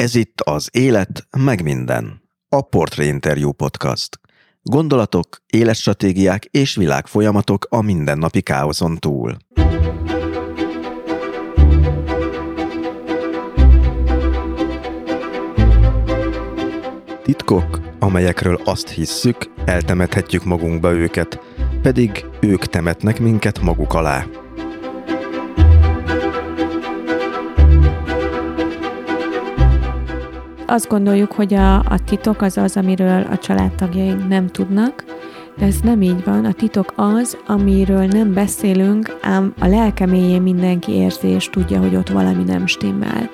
Ez itt az Élet meg minden, a Portrait Interview Podcast. Gondolatok, életstratégiák és világfolyamatok a mindennapi káoszon túl. Titkok, amelyekről azt hisszük, eltemethetjük magunkba őket, pedig ők temetnek minket maguk alá. Azt gondoljuk, hogy a, a titok az az, amiről a családtagjaink nem tudnak, de ez nem így van. A titok az, amiről nem beszélünk, ám a lelke mélyén mindenki érzi és tudja, hogy ott valami nem stimmel.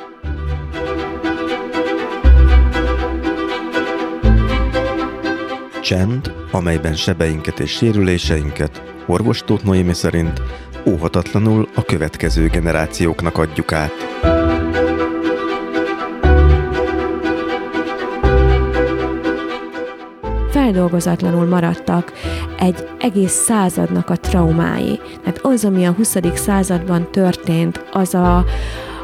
Csend, amelyben sebeinket és sérüléseinket orvos Tóth Noémi szerint óhatatlanul a következő generációknak adjuk át. Feldolgozatlanul maradtak egy egész századnak a traumái. Tehát az, ami a 20. században történt, az a,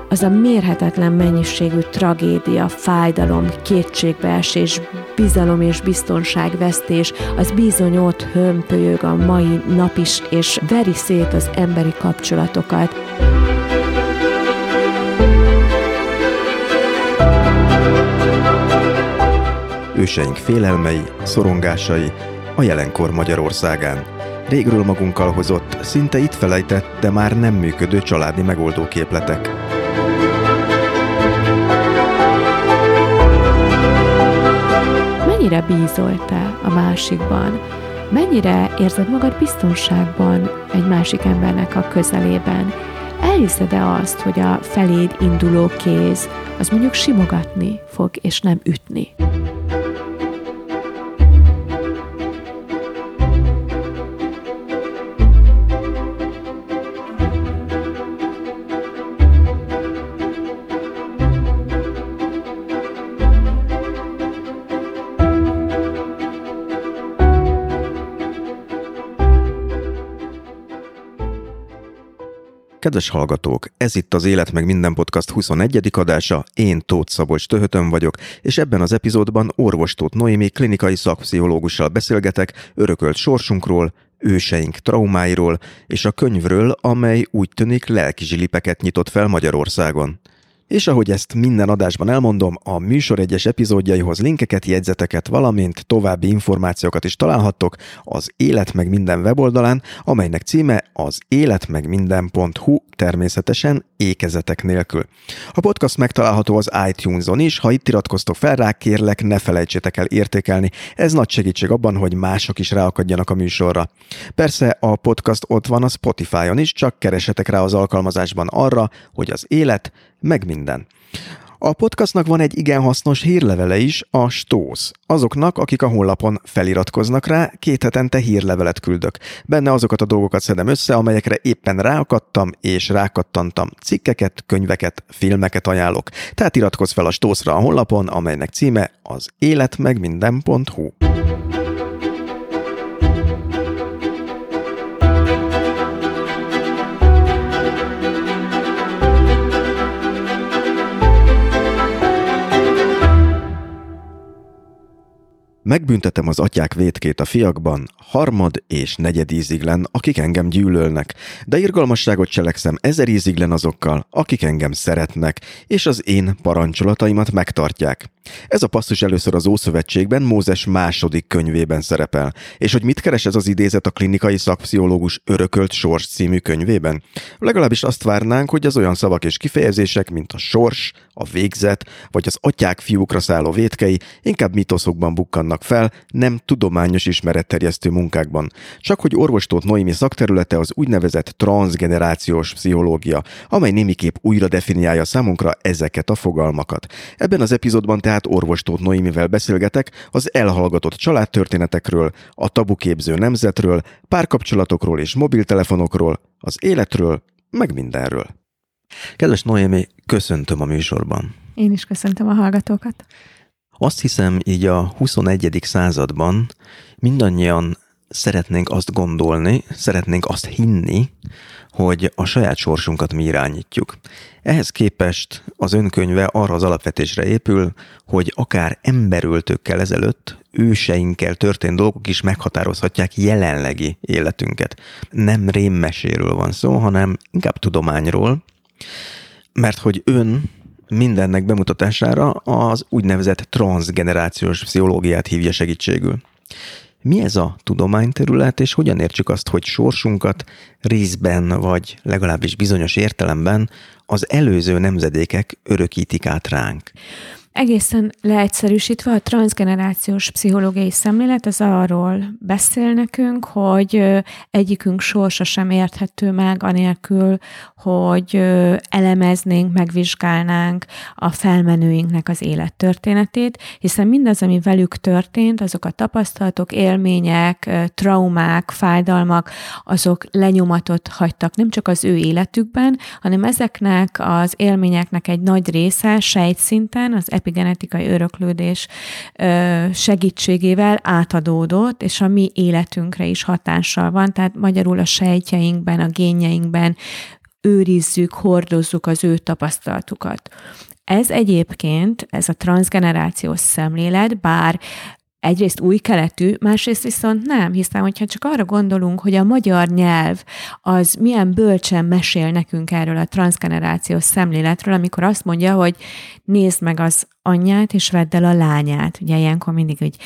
az a mérhetetlen mennyiségű tragédia, fájdalom, kétségbeesés, bizalom és biztonságvesztés, az bizony ott hömpölyög a mai nap is, és veri szét az emberi kapcsolatokat. Őseink félelmei, szorongásai a jelenkor Magyarországán. Régről magunkkal hozott, szinte itt felejtett, de már nem működő családi megoldóképletek. Mennyire bízol te a másikban? Mennyire érzed magad biztonságban egy másik embernek a közelében? Elhiszed-e azt, hogy a feléd induló kéz az mondjuk simogatni fog, és nem ütni? Kedves hallgatók, ez itt az Élet meg minden podcast 21. adása, én Tóth Szabolcs Töhötön vagyok, és ebben az epizódban orvos Tóth Noémi klinikai szakpszichológussal beszélgetek örökölt sorsunkról, őseink traumáiról és a könyvről, amely úgy tűnik lelki zsilipeket nyitott fel Magyarországon. És ahogy ezt minden adásban elmondom, a műsor egyes epizódjaihoz linkeket, jegyzeteket, valamint további információkat is találhattok az Élet meg minden weboldalán, amelynek címe az életmegminden.hu természetesen ékezetek nélkül. A podcast megtalálható az iTunes-on is, ha itt iratkoztok fel rá, kérlek ne felejtsétek el értékelni. Ez nagy segítség abban, hogy mások is ráakadjanak a műsorra. Persze a podcast ott van a Spotify-on is, csak keresetek rá az alkalmazásban arra, hogy az élet meg minden. A podcastnak van egy igen hasznos hírlevele is, a Stósz. Azoknak, akik a honlapon feliratkoznak rá, két hetente hírlevelet küldök. Benne azokat a dolgokat szedem össze, amelyekre éppen ráakadtam és rákattantam. Cikkeket, könyveket, filmeket ajánlok. Tehát iratkozz fel a Stószra a honlapon, amelynek címe az életmegminden.hu. Megbüntetem az atyák vétkét a fiakban, harmad és negyed íziglen, akik engem gyűlölnek, de irgalmasságot cselekszem ezer íziglen azokkal, akik engem szeretnek, és az én parancsolataimat megtartják. Ez a passzus először az Ószövetségben Mózes második könyvében szerepel. És hogy mit keres ez az idézet a klinikai szakpszichológus Örökölt Sors című könyvében? Legalábbis azt várnánk, hogy az olyan szavak és kifejezések, mint a sors, a végzet, vagy az atyák fiúkra szálló vétkei inkább mitoszokban bukkannak fel, nem tudományos ismeretterjesztő munkákban. Csak hogy orvostót Noémi szakterülete az úgynevezett transgenerációs pszichológia, amely némiképp újra definiálja számunkra ezeket a fogalmakat. Ebben az epizódban tehát orvostót Noémivel beszélgetek az elhallgatott családtörténetekről, a tabuképző nemzetről, párkapcsolatokról és mobiltelefonokról, az életről, meg mindenről. Kedves Noémi, köszöntöm a műsorban. Én is köszöntöm a hallgatókat. Azt hiszem, így a 21. században mindannyian szeretnénk azt gondolni, szeretnénk azt hinni, hogy a saját sorsunkat mi irányítjuk. Ehhez képest az önkönyve arra az alapvetésre épül, hogy akár emberöltőkkel ezelőtt őseinkkel történt dolgok is meghatározhatják jelenlegi életünket. Nem rémmeséről van szó, hanem inkább tudományról, mert hogy ön mindennek bemutatására az úgynevezett transgenerációs pszichológiát hívja segítségül. Mi ez a tudományterület, és hogyan értsük azt, hogy sorsunkat részben, vagy legalábbis bizonyos értelemben az előző nemzedékek örökítik át ránk? Egészen leegyszerűsítve a transgenerációs pszichológiai szemlélet az arról beszél nekünk, hogy egyikünk sorsa sem érthető meg anélkül, hogy elemeznénk, megvizsgálnánk a felmenőinknek az élettörténetét, hiszen mindaz, ami velük történt, azok a tapasztalatok, élmények, traumák, fájdalmak, azok lenyomatot hagytak nem csak az ő életükben, hanem ezeknek az élményeknek egy nagy része sejtszinten, az epigenetikai öröklődés segítségével átadódott, és a mi életünkre is hatással van, tehát magyarul a sejtjeinkben, a génjeinkben őrizzük, hordozzuk az ő tapasztalatukat. Ez egyébként, ez a transgenerációs szemlélet, bár egyrészt új keletű, másrészt viszont nem, hiszen hogyha csak arra gondolunk, hogy a magyar nyelv az milyen bölcsen mesél nekünk erről a transgenerációs szemléletről, amikor azt mondja, hogy nézd meg az anyját, és vedd el a lányát. Ugye ilyenkor mindig egy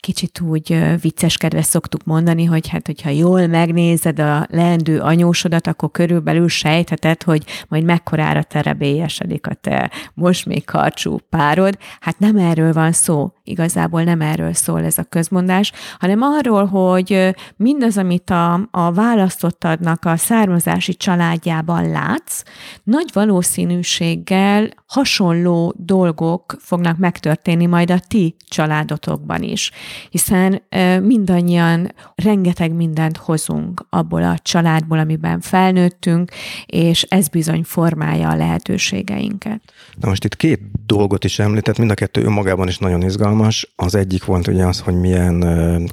kicsit úgy vicceskedve szoktuk mondani, hogy hát, hogyha jól megnézed a leendő anyósodat, akkor körülbelül sejtheted, hogy majd mekkorára terebélyesedik a te most még karcsú párod. Hát nem erről van szó, igazából nem erről szól ez a közmondás, hanem arról, hogy mindaz, amit a, a választottadnak a származási családjában látsz, nagy valószínűséggel hasonló dolgok fognak megtörténni majd a ti családotokban is, hiszen mindannyian rengeteg mindent hozunk abból a családból, amiben felnőttünk, és ez bizony formálja a lehetőségeinket. Na most itt két dolgot is említett, mind a kettő önmagában is nagyon izgalmas. Az egyik volt ugye az, hogy milyen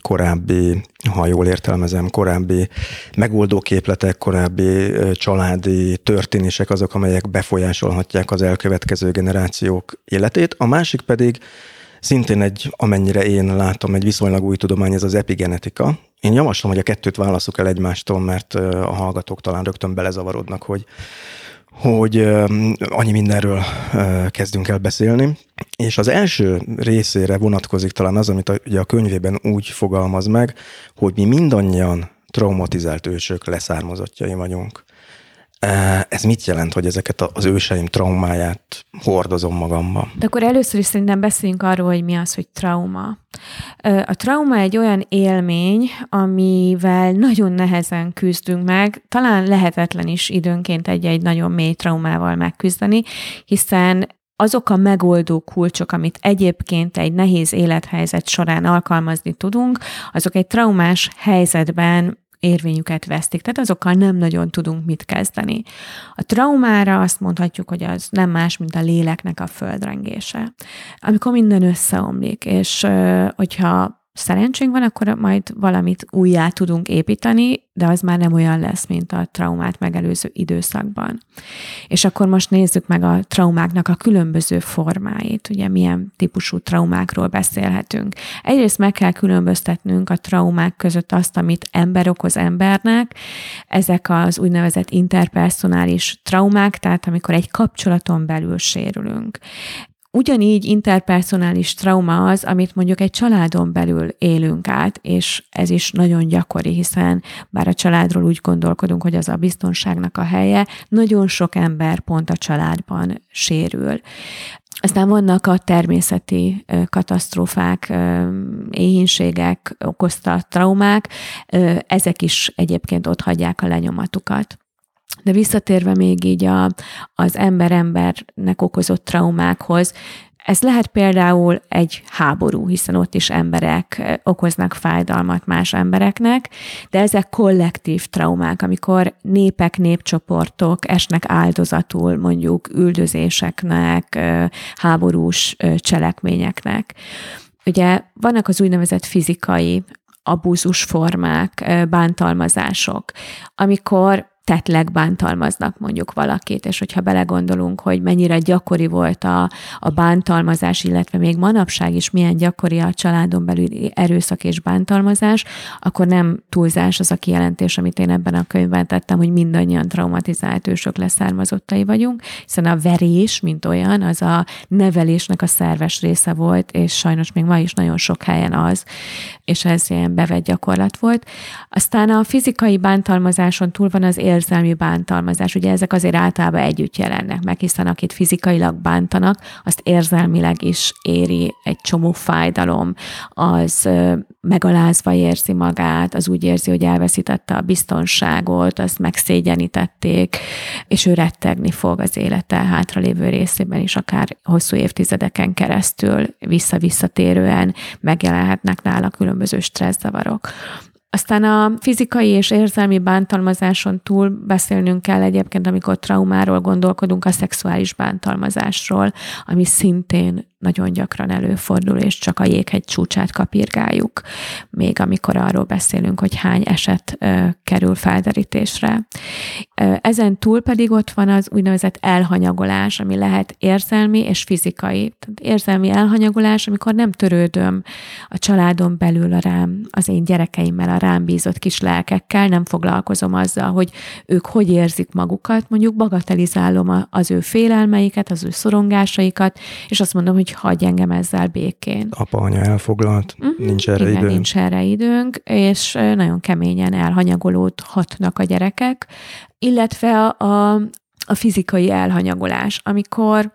korábbi, ha jól értelmezem, korábbi megoldóképletek, korábbi családi történések azok, amelyek befolyásolhatják az elkövetkező generációk életét. A másik pedig szintén egy, amennyire én látom, egy viszonylag új tudomány, ez az epigenetika. Én javaslom, hogy a kettőt válaszok el egymástól, mert a hallgatók talán rögtön belezavarodnak, hogy hogy annyi mindenről kezdünk el beszélni. És az első részére vonatkozik talán az, amit a, ugye a könyvében úgy fogalmaz meg, hogy mi mindannyian traumatizált ősök leszármazottjai vagyunk. Ez mit jelent, hogy ezeket az őseim traumáját hordozom magamban? De akkor először is szerintem beszéljünk arról, hogy mi az, hogy trauma. A trauma egy olyan élmény, amivel nagyon nehezen küzdünk meg, talán lehetetlen is időnként egy-egy nagyon mély traumával megküzdeni, hiszen azok a megoldó kulcsok, amit egyébként egy nehéz élethelyzet során alkalmazni tudunk, azok egy traumás helyzetben érvényüket vesztik. Tehát azokkal nem nagyon tudunk mit kezdeni. A traumára azt mondhatjuk, hogy az nem más, mint a léleknek a földrengése. Amikor minden összeomlik, és hogyha szerencsénk van, akkor majd valamit újjá tudunk építeni, de az már nem olyan lesz, mint a traumát megelőző időszakban. És akkor most nézzük meg a traumáknak a különböző formáit, ugye milyen típusú traumákról beszélhetünk. Egyrészt meg kell különböztetnünk a traumák között azt, amit ember okoz embernek, ezek az úgynevezett interpersonális traumák, tehát amikor egy kapcsolaton belül sérülünk. Ugyanígy interpersonális trauma az, amit mondjuk egy családon belül élünk át, és ez is nagyon gyakori, hiszen bár a családról úgy gondolkodunk, hogy az a biztonságnak a helye, nagyon sok ember pont a családban sérül. Aztán vannak a természeti katasztrófák, éhínségek okozta traumák, ezek is egyébként ott hagyják a lenyomatukat. De visszatérve még így a, az ember-embernek okozott traumákhoz, ez lehet például egy háború, hiszen ott is emberek okoznak fájdalmat más embereknek, de ezek kollektív traumák, amikor népek, népcsoportok esnek áldozatul mondjuk üldözéseknek, háborús cselekményeknek. Ugye vannak az úgynevezett fizikai abúzusformák, bántalmazások, amikor tetleg bántalmaznak mondjuk valakit, és hogyha belegondolunk, hogy mennyire gyakori volt a, a bántalmazás, illetve még manapság is milyen gyakori a családon belüli erőszak és bántalmazás, akkor nem túlzás az a kijelentés, amit én ebben a könyvben tettem, hogy mindannyian traumatizált ősök leszármazottai vagyunk, hiszen a verés, mint olyan, az a nevelésnek a szerves része volt, és sajnos még ma is nagyon sok helyen az, és ez ilyen bevett gyakorlat volt. Aztán a fizikai bántalmazáson túl van az érzelmi bántalmazás. Ugye ezek azért általában együtt jelennek meg, hiszen akit fizikailag bántanak, azt érzelmileg is éri egy csomó fájdalom, az megalázva érzi magát, az úgy érzi, hogy elveszítette a biztonságot, azt megszégyenítették, és ő rettegni fog az élete hátralévő részében is, akár hosszú évtizedeken keresztül vissza-visszatérően megjelenhetnek nála különböző stresszavarok. Aztán a fizikai és érzelmi bántalmazáson túl beszélnünk kell egyébként, amikor traumáról gondolkodunk, a szexuális bántalmazásról, ami szintén nagyon gyakran előfordul, és csak a jéghegy csúcsát kapirgáljuk, még amikor arról beszélünk, hogy hány eset ö, kerül felderítésre. Ö, ezen túl pedig ott van az úgynevezett elhanyagolás, ami lehet érzelmi és fizikai. Tehát érzelmi elhanyagolás, amikor nem törődöm a családon belül a rám, az én gyerekeimmel, a rám bízott kis lelkekkel, nem foglalkozom azzal, hogy ők hogy érzik magukat, mondjuk bagatelizálom az ő félelmeiket, az ő szorongásaikat, és azt mondom, hogy hagyj engem ezzel békén. Apa, anya elfoglalt, uh-huh. nincs erre Igen, időnk. nincs erre időnk, és nagyon keményen elhanyagolódhatnak a gyerekek, illetve a, a, a fizikai elhanyagolás, amikor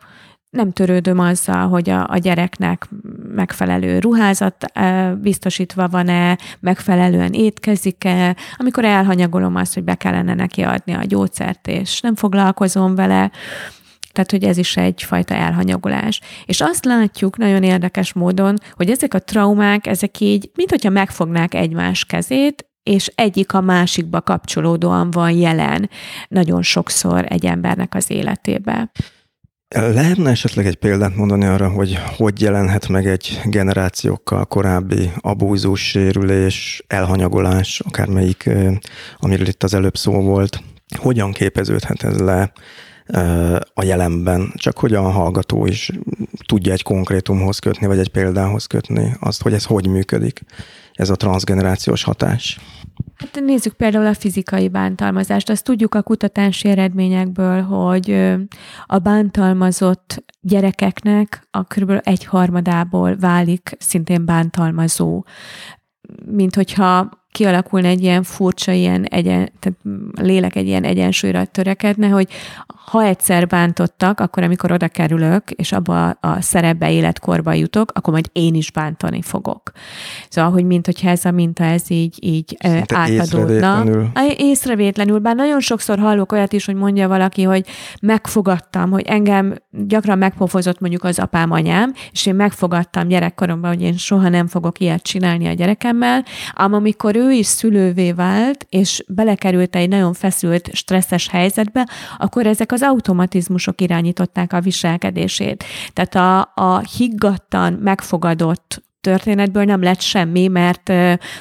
nem törődöm azzal, hogy a, a gyereknek megfelelő ruházat biztosítva van-e, megfelelően étkezik-e, amikor elhanyagolom azt, hogy be kellene neki adni a gyógyszert, és nem foglalkozom vele, tehát, hogy ez is egyfajta elhanyagolás. És azt látjuk nagyon érdekes módon, hogy ezek a traumák, ezek így, mint hogyha megfognák egymás kezét, és egyik a másikba kapcsolódóan van jelen nagyon sokszor egy embernek az életébe. Lehetne esetleg egy példát mondani arra, hogy hogy jelenhet meg egy generációkkal korábbi abúzus, sérülés, elhanyagolás, akármelyik, amiről itt az előbb szó volt. Hogyan képeződhet ez le a jelenben, csak hogy a hallgató is tudja egy konkrétumhoz kötni, vagy egy példához kötni azt, hogy ez hogy működik, ez a transgenerációs hatás. Hát nézzük például a fizikai bántalmazást. Azt tudjuk a kutatási eredményekből, hogy a bántalmazott gyerekeknek a kb. egy válik szintén bántalmazó, mint hogyha kialakulna egy ilyen furcsa, ilyen egyen, tehát a lélek egy ilyen egyensúlyra törekedne, hogy ha egyszer bántottak, akkor amikor oda kerülök, és abba a szerepbe, életkorba jutok, akkor majd én is bántani fogok. Szóval, hogy mint hogyha ez a minta, ez így, így Szinte átadódna. Észrevétlenül. észrevétlenül. Bár nagyon sokszor hallok olyat is, hogy mondja valaki, hogy megfogadtam, hogy engem gyakran megpofozott mondjuk az apám, anyám, és én megfogadtam gyerekkoromban, hogy én soha nem fogok ilyet csinálni a gyerekemmel, ám amikor ő is szülővé vált, és belekerült egy nagyon feszült, stresszes helyzetbe, akkor ezek az automatizmusok irányították a viselkedését. Tehát a, a higgadtan megfogadott történetből nem lett semmi, mert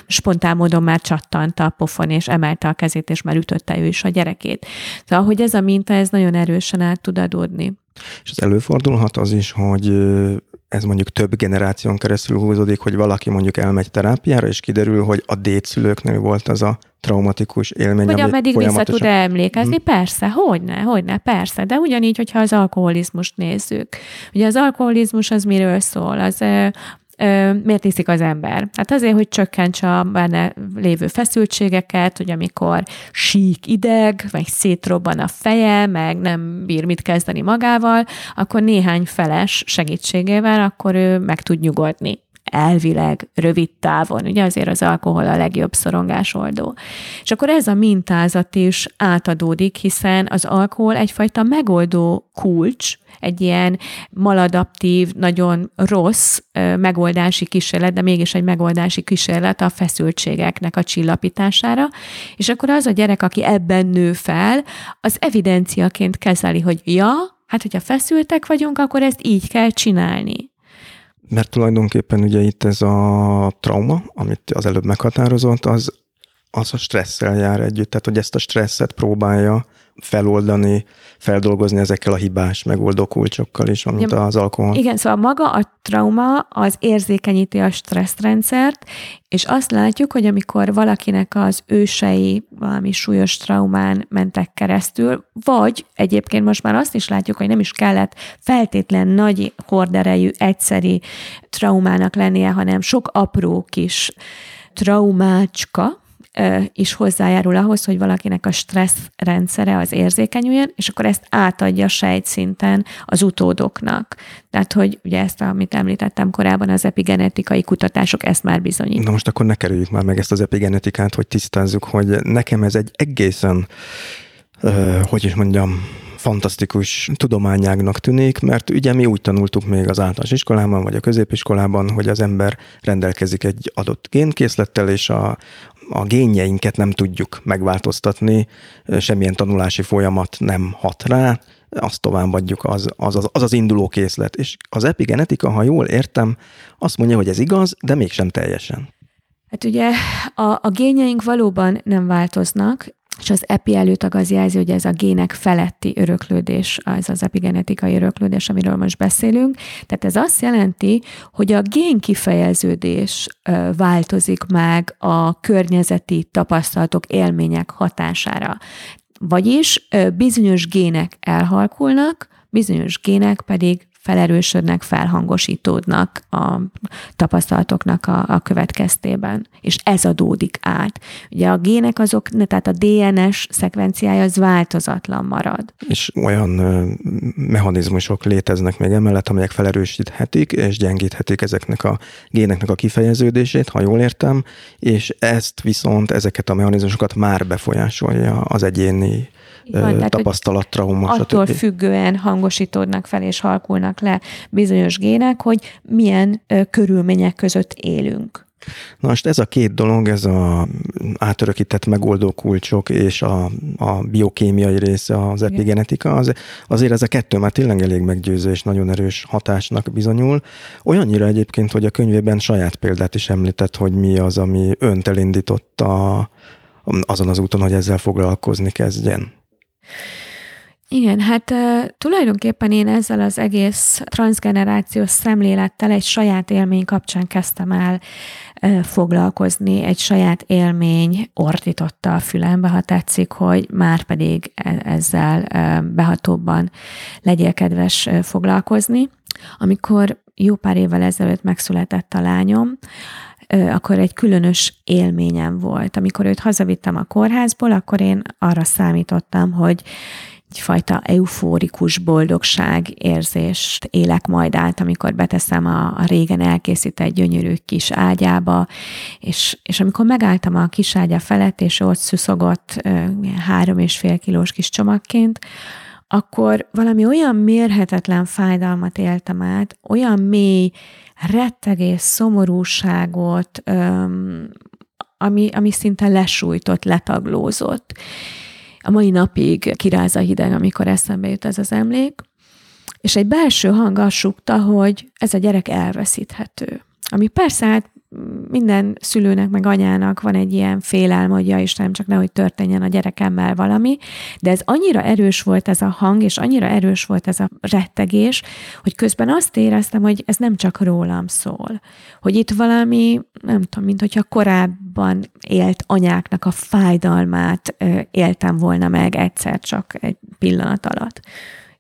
spontán módon már csattant a pofon, és emelte a kezét, és már ütötte ő is a gyerekét. Szóval, hogy ez a minta, ez nagyon erősen át tud adódni. És ez előfordulhat az is, hogy ez mondjuk több generáción keresztül húzódik, hogy valaki mondjuk elmegy terápiára, és kiderül, hogy a dédszülőknél volt az a traumatikus élmény. Hogy ameddig vissza tud emlékezni, hmm. persze, hogyne, hogyne, persze, de ugyanígy, hogyha az alkoholizmust nézzük. Ugye az alkoholizmus az miről szól? Az miért iszik az ember? Hát azért, hogy csökkentse a benne lévő feszültségeket, hogy amikor sík ideg, vagy szétrobban a feje, meg nem bír mit kezdeni magával, akkor néhány feles segítségével akkor ő meg tud nyugodni elvileg rövid távon. Ugye azért az alkohol a legjobb szorongásoldó. És akkor ez a mintázat is átadódik, hiszen az alkohol egyfajta megoldó kulcs, egy ilyen maladaptív, nagyon rossz megoldási kísérlet, de mégis egy megoldási kísérlet a feszültségeknek a csillapítására, és akkor az a gyerek, aki ebben nő fel, az evidenciaként kezeli, hogy ja, hát hogyha feszültek vagyunk, akkor ezt így kell csinálni Mert tulajdonképpen ugye itt ez a trauma, amit az előbb meghatározott, az, az a stresszel jár együtt, tehát hogy ezt a stresszet próbálja feloldani, feldolgozni ezekkel a hibás megoldó kulcsokkal is, amit ja, az alkohol. Igen, szóval maga a trauma az érzékenyíti a stresszrendszert, és azt látjuk, hogy amikor valakinek az ősei valami súlyos traumán mentek keresztül, vagy egyébként most már azt is látjuk, hogy nem is kellett feltétlen nagy horderejű, egyszeri traumának lennie, hanem sok apró kis traumácska, is hozzájárul ahhoz, hogy valakinek a stressz rendszere az érzékenyüljön, és akkor ezt átadja sejtszinten az utódoknak. Tehát, hogy ugye ezt, amit említettem korábban, az epigenetikai kutatások ezt már bizonyít. Na most akkor ne kerüljük már meg ezt az epigenetikát, hogy tisztázzuk, hogy nekem ez egy egészen, hogy is mondjam, fantasztikus tudományágnak tűnik, mert ugye mi úgy tanultuk még az általános iskolában, vagy a középiskolában, hogy az ember rendelkezik egy adott génkészlettel, és a, a génjeinket nem tudjuk megváltoztatni, semmilyen tanulási folyamat nem hat rá, azt továbbadjuk, az az, az, az az induló készlet. És az epigenetika, ha jól értem, azt mondja, hogy ez igaz, de mégsem teljesen. Hát ugye a, a génjeink valóban nem változnak, és az epi előtag az jelzi, hogy ez a gének feletti öröklődés, az az epigenetikai öröklődés, amiről most beszélünk. Tehát ez azt jelenti, hogy a gén kifejeződés változik meg a környezeti tapasztalatok, élmények hatására. Vagyis bizonyos gének elhalkulnak, bizonyos gének pedig felerősödnek, felhangosítódnak a tapasztalatoknak a, a következtében. És ez adódik át. Ugye a gének azok, tehát a DNS szekvenciája az változatlan marad. És olyan mechanizmusok léteznek még emellett, amelyek felerősíthetik és gyengíthetik ezeknek a géneknek a kifejeződését, ha jól értem, és ezt viszont, ezeket a mechanizmusokat már befolyásolja az egyéni van, tapasztalat, trauma, Attól stb. függően hangosítódnak fel és halkulnak le bizonyos gének, hogy milyen körülmények között élünk. Na most ez a két dolog, ez a átörökített megoldó kulcsok és a, a biokémiai része, az epigenetika, az, azért ez a kettő már tényleg elég meggyőző és nagyon erős hatásnak bizonyul. Olyannyira egyébként, hogy a könyvében saját példát is említett, hogy mi az, ami önt elindította azon az úton, hogy ezzel foglalkozni kezdjen. Igen, hát tulajdonképpen én ezzel az egész transgenerációs szemlélettel egy saját élmény kapcsán kezdtem el foglalkozni, egy saját élmény ordította a fülembe, ha tetszik, hogy már pedig e-, ezzel behatóbban legyél kedves foglalkozni. Amikor jó pár évvel ezelőtt megszületett a lányom, akkor egy különös élményem volt. Amikor őt hazavittem a kórházból, akkor én arra számítottam, hogy egyfajta eufórikus boldogság érzést élek majd át, amikor beteszem a, a régen elkészített gyönyörű kis ágyába, és, és amikor megálltam a kis ágya felett, és ott szuszogott három és fél kilós kis csomagként, akkor valami olyan mérhetetlen fájdalmat éltem át, olyan mély rettegés, szomorúságot, ami, ami szinte lesújtott, letaglózott. A mai napig kiráz a hideg, amikor eszembe jut ez az emlék, és egy belső hang azt hogy ez a gyerek elveszíthető. Ami persze hát minden szülőnek, meg anyának van egy ilyen félelme, hogy ja Istenem, csak nehogy történjen a gyerekemmel valami, de ez annyira erős volt ez a hang, és annyira erős volt ez a rettegés, hogy közben azt éreztem, hogy ez nem csak rólam szól, hogy itt valami, nem tudom, mint hogyha korábban élt anyáknak a fájdalmát éltem volna meg egyszer csak egy pillanat alatt.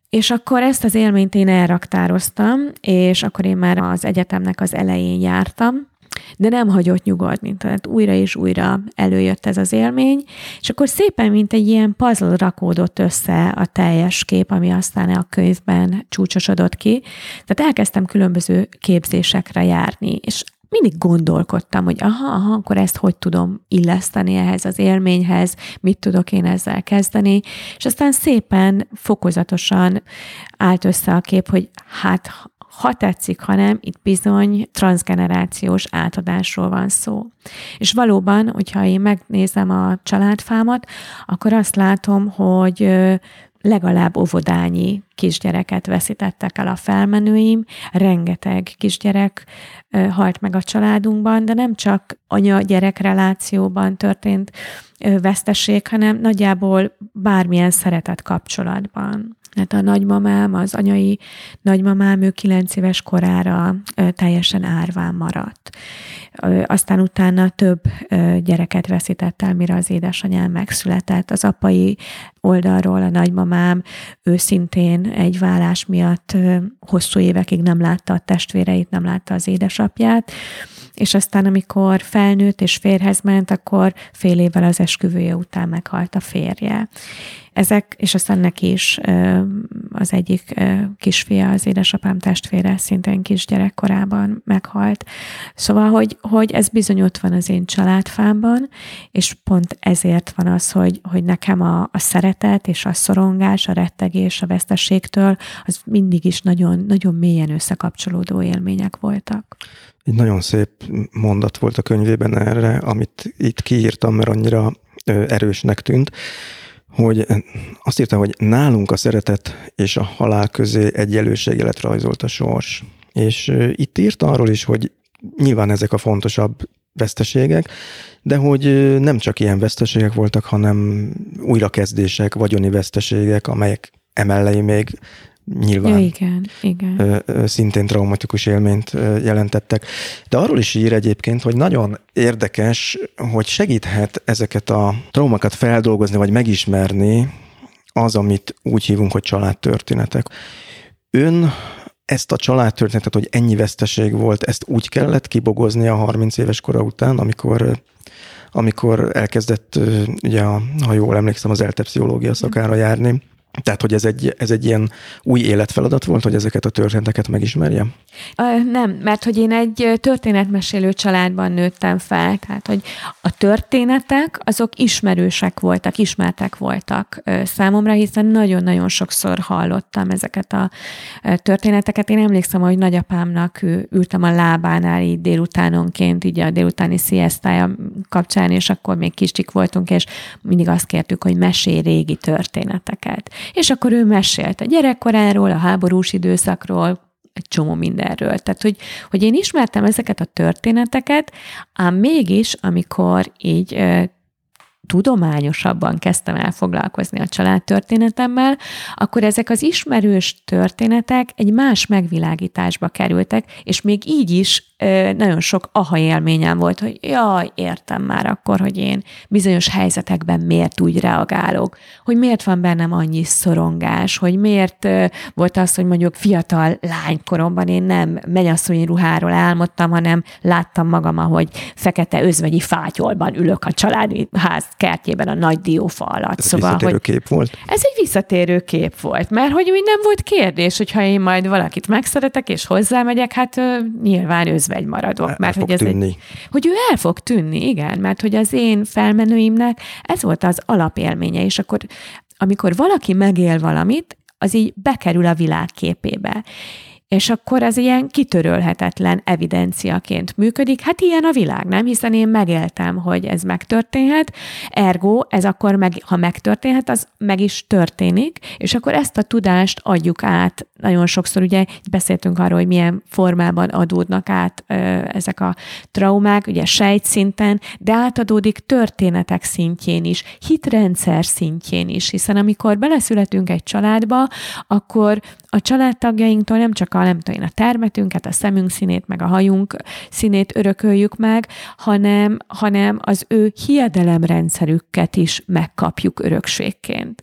És akkor ezt az élményt én elraktároztam, és akkor én már az egyetemnek az elején jártam, de nem hagyott nyugodni, tehát újra és újra előjött ez az élmény, és akkor szépen, mint egy ilyen puzzle rakódott össze a teljes kép, ami aztán a könyvben csúcsosodott ki. Tehát elkezdtem különböző képzésekre járni, és mindig gondolkodtam, hogy aha, aha, akkor ezt hogy tudom illeszteni ehhez az élményhez, mit tudok én ezzel kezdeni, és aztán szépen, fokozatosan állt össze a kép, hogy hát ha tetszik, hanem itt bizony transgenerációs átadásról van szó. És valóban, hogyha én megnézem a családfámat, akkor azt látom, hogy legalább óvodányi kisgyereket veszítettek el a felmenőim, rengeteg kisgyerek halt meg a családunkban, de nem csak anya-gyerek relációban történt veszteség, hanem nagyjából bármilyen szeretet kapcsolatban. Hát a nagymamám, az anyai nagymamám, ő kilenc éves korára teljesen árván maradt. Aztán utána több gyereket veszített el, mire az édesanyám megszületett. Az apai oldalról a nagymamám, ő szintén egy vállás miatt hosszú évekig nem látta a testvéreit, nem látta az édesapját, Yet. És aztán amikor felnőtt és férhez ment, akkor fél évvel az esküvője után meghalt a férje. Ezek, és aztán neki is az egyik kisfia, az édesapám testvére szintén kisgyerekkorában meghalt. Szóval, hogy, hogy ez bizony ott van az én családfámban, és pont ezért van az, hogy, hogy nekem a, a szeretet és a szorongás, a rettegés a veszteségtől, az mindig is nagyon, nagyon mélyen összekapcsolódó élmények voltak. Egy nagyon szép mondat volt a könyvében erre, amit itt kiírtam, mert annyira erősnek tűnt, hogy azt írta, hogy nálunk a szeretet és a halál közé egyenlőségelet rajzolt a sors. És itt írta arról is, hogy nyilván ezek a fontosabb veszteségek, de hogy nem csak ilyen veszteségek voltak, hanem újrakezdések, vagyoni veszteségek, amelyek emellé még nyilván igen, igen. szintén traumatikus élményt jelentettek. De arról is ír egyébként, hogy nagyon érdekes, hogy segíthet ezeket a traumákat feldolgozni, vagy megismerni az, amit úgy hívunk, hogy családtörténetek. Ön ezt a családtörténetet, hogy ennyi veszteség volt, ezt úgy kellett kibogozni a 30 éves kora után, amikor amikor elkezdett, ugye, ha jól emlékszem, az eltepsziológia szakára járni, tehát, hogy ez egy, ez egy ilyen új életfeladat volt, hogy ezeket a történeteket megismerje? Nem, mert hogy én egy történetmesélő családban nőttem fel, tehát, hogy a történetek azok ismerősek voltak, ismertek voltak számomra, hiszen nagyon-nagyon sokszor hallottam ezeket a történeteket. Én emlékszem, hogy nagyapámnak ültem a lábánál így délutánonként, így a délutáni sziasztája kapcsán, és akkor még kicsik voltunk, és mindig azt kértük, hogy mesélj régi történeteket. És akkor ő mesélt a gyerekkoráról, a háborús időszakról, egy csomó mindenről. Tehát, hogy, hogy én ismertem ezeket a történeteket, ám mégis, amikor így tudományosabban kezdtem el foglalkozni a családtörténetemmel, akkor ezek az ismerős történetek egy más megvilágításba kerültek, és még így is nagyon sok aha élményem volt, hogy jaj, értem már akkor, hogy én bizonyos helyzetekben miért úgy reagálok, hogy miért van bennem annyi szorongás, hogy miért volt az, hogy mondjuk fiatal lánykoromban én nem mennyasszonyi ruháról álmodtam, hanem láttam magam, ahogy fekete özvegyi fátyolban ülök a családi ház kertjében a nagy diófa alatt. Ez szóval, egy hogy kép volt? Ez egy visszatérő kép volt, mert hogy úgy nem volt kérdés, hogyha én majd valakit megszeretek és hozzámegyek, hát nyilván özvegy maradok. El, mert el hogy ez tűnni. Egy, hogy ő el fog tűnni, igen, mert hogy az én felmenőimnek ez volt az alapélménye, és akkor amikor valaki megél valamit, az így bekerül a világ képébe és akkor ez ilyen kitörölhetetlen evidenciaként működik. Hát ilyen a világ, nem? Hiszen én megéltem, hogy ez megtörténhet, ergo ez akkor, meg, ha megtörténhet, az meg is történik, és akkor ezt a tudást adjuk át. Nagyon sokszor ugye beszéltünk arról, hogy milyen formában adódnak át ö, ezek a traumák, ugye sejtszinten, de átadódik történetek szintjén is, hitrendszer szintjén is, hiszen amikor beleszületünk egy családba, akkor a családtagjainktól nem csak a, nem tudom én, a termetünket, a szemünk színét, meg a hajunk színét örököljük meg, hanem, hanem az ő hiedelemrendszerüket is megkapjuk örökségként.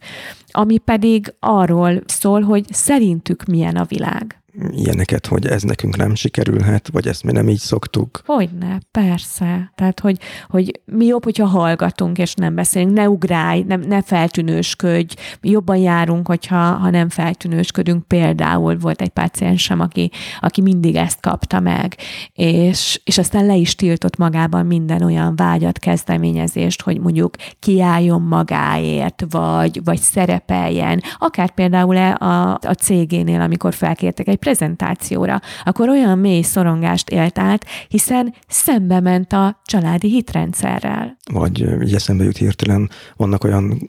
Ami pedig arról szól, hogy szerintük milyen a világ ilyeneket, hogy ez nekünk nem sikerülhet, vagy ezt mi nem így szoktuk. Hogyne, persze. Tehát, hogy, hogy mi jobb, hogyha hallgatunk, és nem beszélünk, ne ugrálj, nem, ne feltűnősködj, mi jobban járunk, hogyha ha nem feltűnősködünk. Például volt egy páciensem, aki, aki mindig ezt kapta meg, és, és aztán le is tiltott magában minden olyan vágyat, kezdeményezést, hogy mondjuk kiálljon magáért, vagy, vagy szerepeljen, akár például a, a cégénél, amikor felkértek egy prezentációra, akkor olyan mély szorongást élt át, hiszen szembe ment a családi hitrendszerrel. Vagy így eszembe jut hirtelen, vannak olyan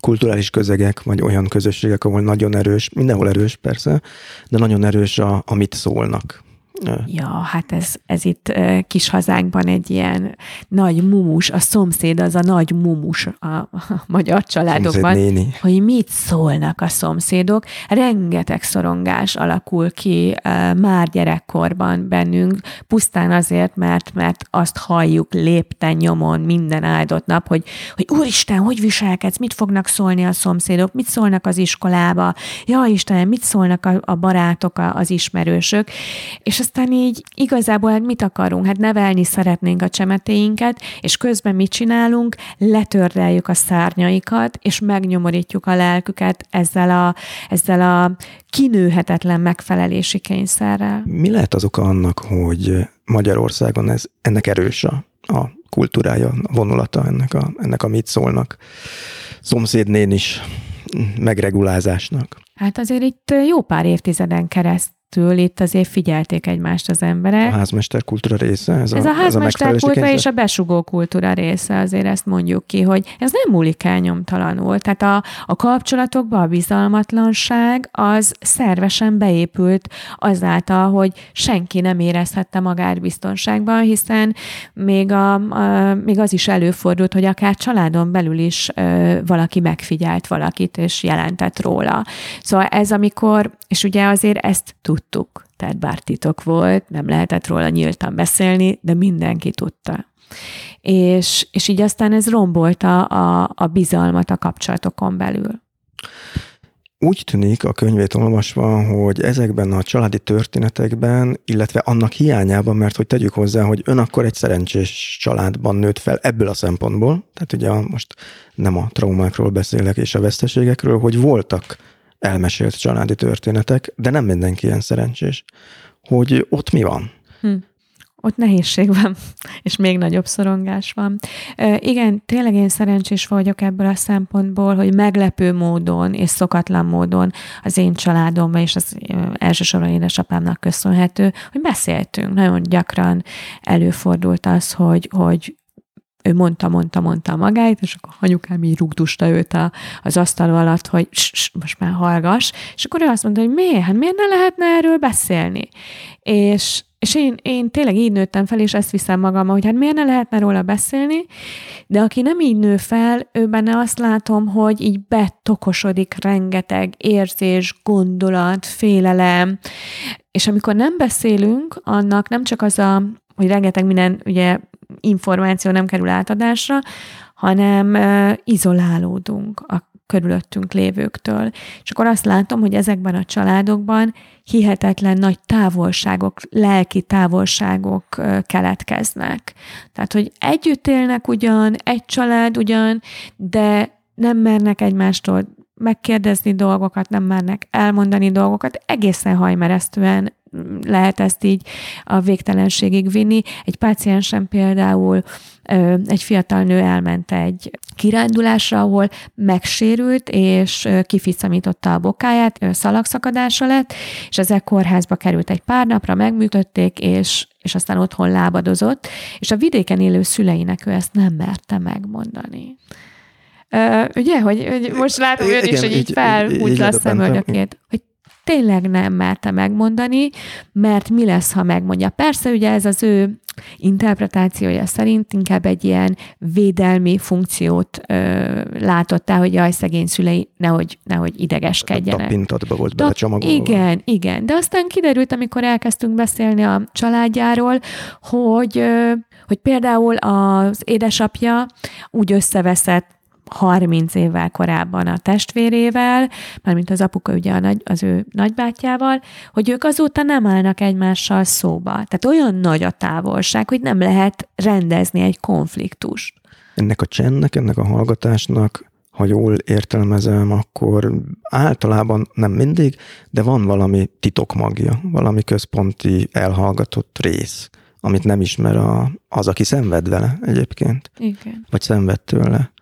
kulturális közegek, vagy olyan közösségek, ahol nagyon erős, mindenhol erős persze, de nagyon erős a, amit szólnak Ja, hát ez, ez itt kis hazánkban egy ilyen nagy mumus, a szomszéd az a nagy mumus a, a magyar családokban, hogy mit szólnak a szomszédok. Rengeteg szorongás alakul ki már gyerekkorban bennünk, pusztán azért, mert, mert azt halljuk lépten nyomon minden áldott nap, hogy, hogy úristen, hogy viselkedsz, mit fognak szólni a szomszédok, mit szólnak az iskolába, ja Istenem, mit szólnak a, a barátok, az ismerősök, és aztán így igazából hát mit akarunk? Hát nevelni szeretnénk a csemetéinket, és közben mit csinálunk? Letördeljük a szárnyaikat, és megnyomorítjuk a lelküket ezzel a, ezzel a kinőhetetlen megfelelési kényszerrel. Mi lehet az oka annak, hogy Magyarországon ez, ennek erős a, a kultúrája, a vonulata ennek a, ennek a mit szólnak szomszédnén is megregulázásnak? Hát azért itt jó pár évtizeden kereszt keresztül itt azért figyelték egymást az emberek. A házmester kultúra része? Ez, ez a, a házmester ez a kultúra és a besugó kultúra része, azért ezt mondjuk ki, hogy ez nem múlik el nyomtalanul. Tehát a, a kapcsolatokban a bizalmatlanság az szervesen beépült azáltal, hogy senki nem érezhette magát biztonságban, hiszen még, a, a, még az is előfordult, hogy akár családon belül is ö, valaki megfigyelt valakit, és jelentett róla. Szóval ez amikor, és ugye azért ezt tud tudtuk, tehát bár titok volt, nem lehetett róla nyíltan beszélni, de mindenki tudta. És, és így aztán ez rombolta a, a bizalmat a kapcsolatokon belül. Úgy tűnik a könyvét olvasva, hogy ezekben a családi történetekben, illetve annak hiányában, mert hogy tegyük hozzá, hogy ön akkor egy szerencsés családban nőtt fel ebből a szempontból, tehát ugye most nem a traumákról beszélek és a veszteségekről, hogy voltak elmesélt családi történetek, de nem mindenki ilyen szerencsés. Hogy ott mi van? Hm. Ott nehézség van, és még nagyobb szorongás van. E, igen, tényleg én szerencsés vagyok ebből a szempontból, hogy meglepő módon és szokatlan módon az én családomban, és az elsősorban édesapámnak köszönhető, hogy beszéltünk. Nagyon gyakran előfordult az, hogy, hogy ő mondta, mondta, mondta a magáit, és akkor anyukám így rugdusta őt a, az asztal alatt, hogy most már hallgass, és akkor ő azt mondta, hogy miért? Hát miért ne lehetne erről beszélni? És, és én, én tényleg így nőttem fel, és ezt viszem magam, hogy hát miért ne lehetne róla beszélni, de aki nem így nő fel, ő benne azt látom, hogy így betokosodik rengeteg érzés, gondolat, félelem, és amikor nem beszélünk, annak nem csak az a, hogy rengeteg minden ugye információ nem kerül átadásra, hanem izolálódunk a körülöttünk lévőktől. És akkor azt látom, hogy ezekben a családokban hihetetlen nagy távolságok, lelki távolságok keletkeznek. Tehát, hogy együtt élnek ugyan, egy család ugyan, de nem mernek egymástól megkérdezni dolgokat, nem mernek elmondani dolgokat, egészen hajmeresztően lehet ezt így a végtelenségig vinni. Egy páciensem például egy fiatal nő elment egy kirándulásra, ahol megsérült, és kificamította a bokáját, szalagszakadása lett, és ezek kórházba került egy pár napra, megműtötték, és, és aztán otthon lábadozott, és a vidéken élő szüleinek ő ezt nem merte megmondani. Uh, ugye, hogy, hogy most látom ön is, hogy így felhúgyta a szemöldökét, hogy tényleg nem merte megmondani, mert mi lesz, ha megmondja. Persze, ugye ez az ő interpretációja szerint inkább egy ilyen védelmi funkciót ö, látott el, hogy jaj, szegény szülei nehogy, nehogy idegeskedjenek. Tapintatba volt belecsomagolva. Igen, igen. De aztán kiderült, amikor elkezdtünk beszélni a családjáról, hogy, ö, hogy például az édesapja úgy összeveszett 30 évvel korábban a testvérével, mármint az apuka ugye a nagy, az ő nagybátyjával, hogy ők azóta nem állnak egymással szóba. Tehát olyan nagy a távolság, hogy nem lehet rendezni egy konfliktust. Ennek a csendnek, ennek a hallgatásnak, ha jól értelmezem, akkor általában nem mindig, de van valami titokmagja, valami központi elhallgatott rész, amit nem ismer a, az, aki szenved vele egyébként. Igen. Vagy szenved tőle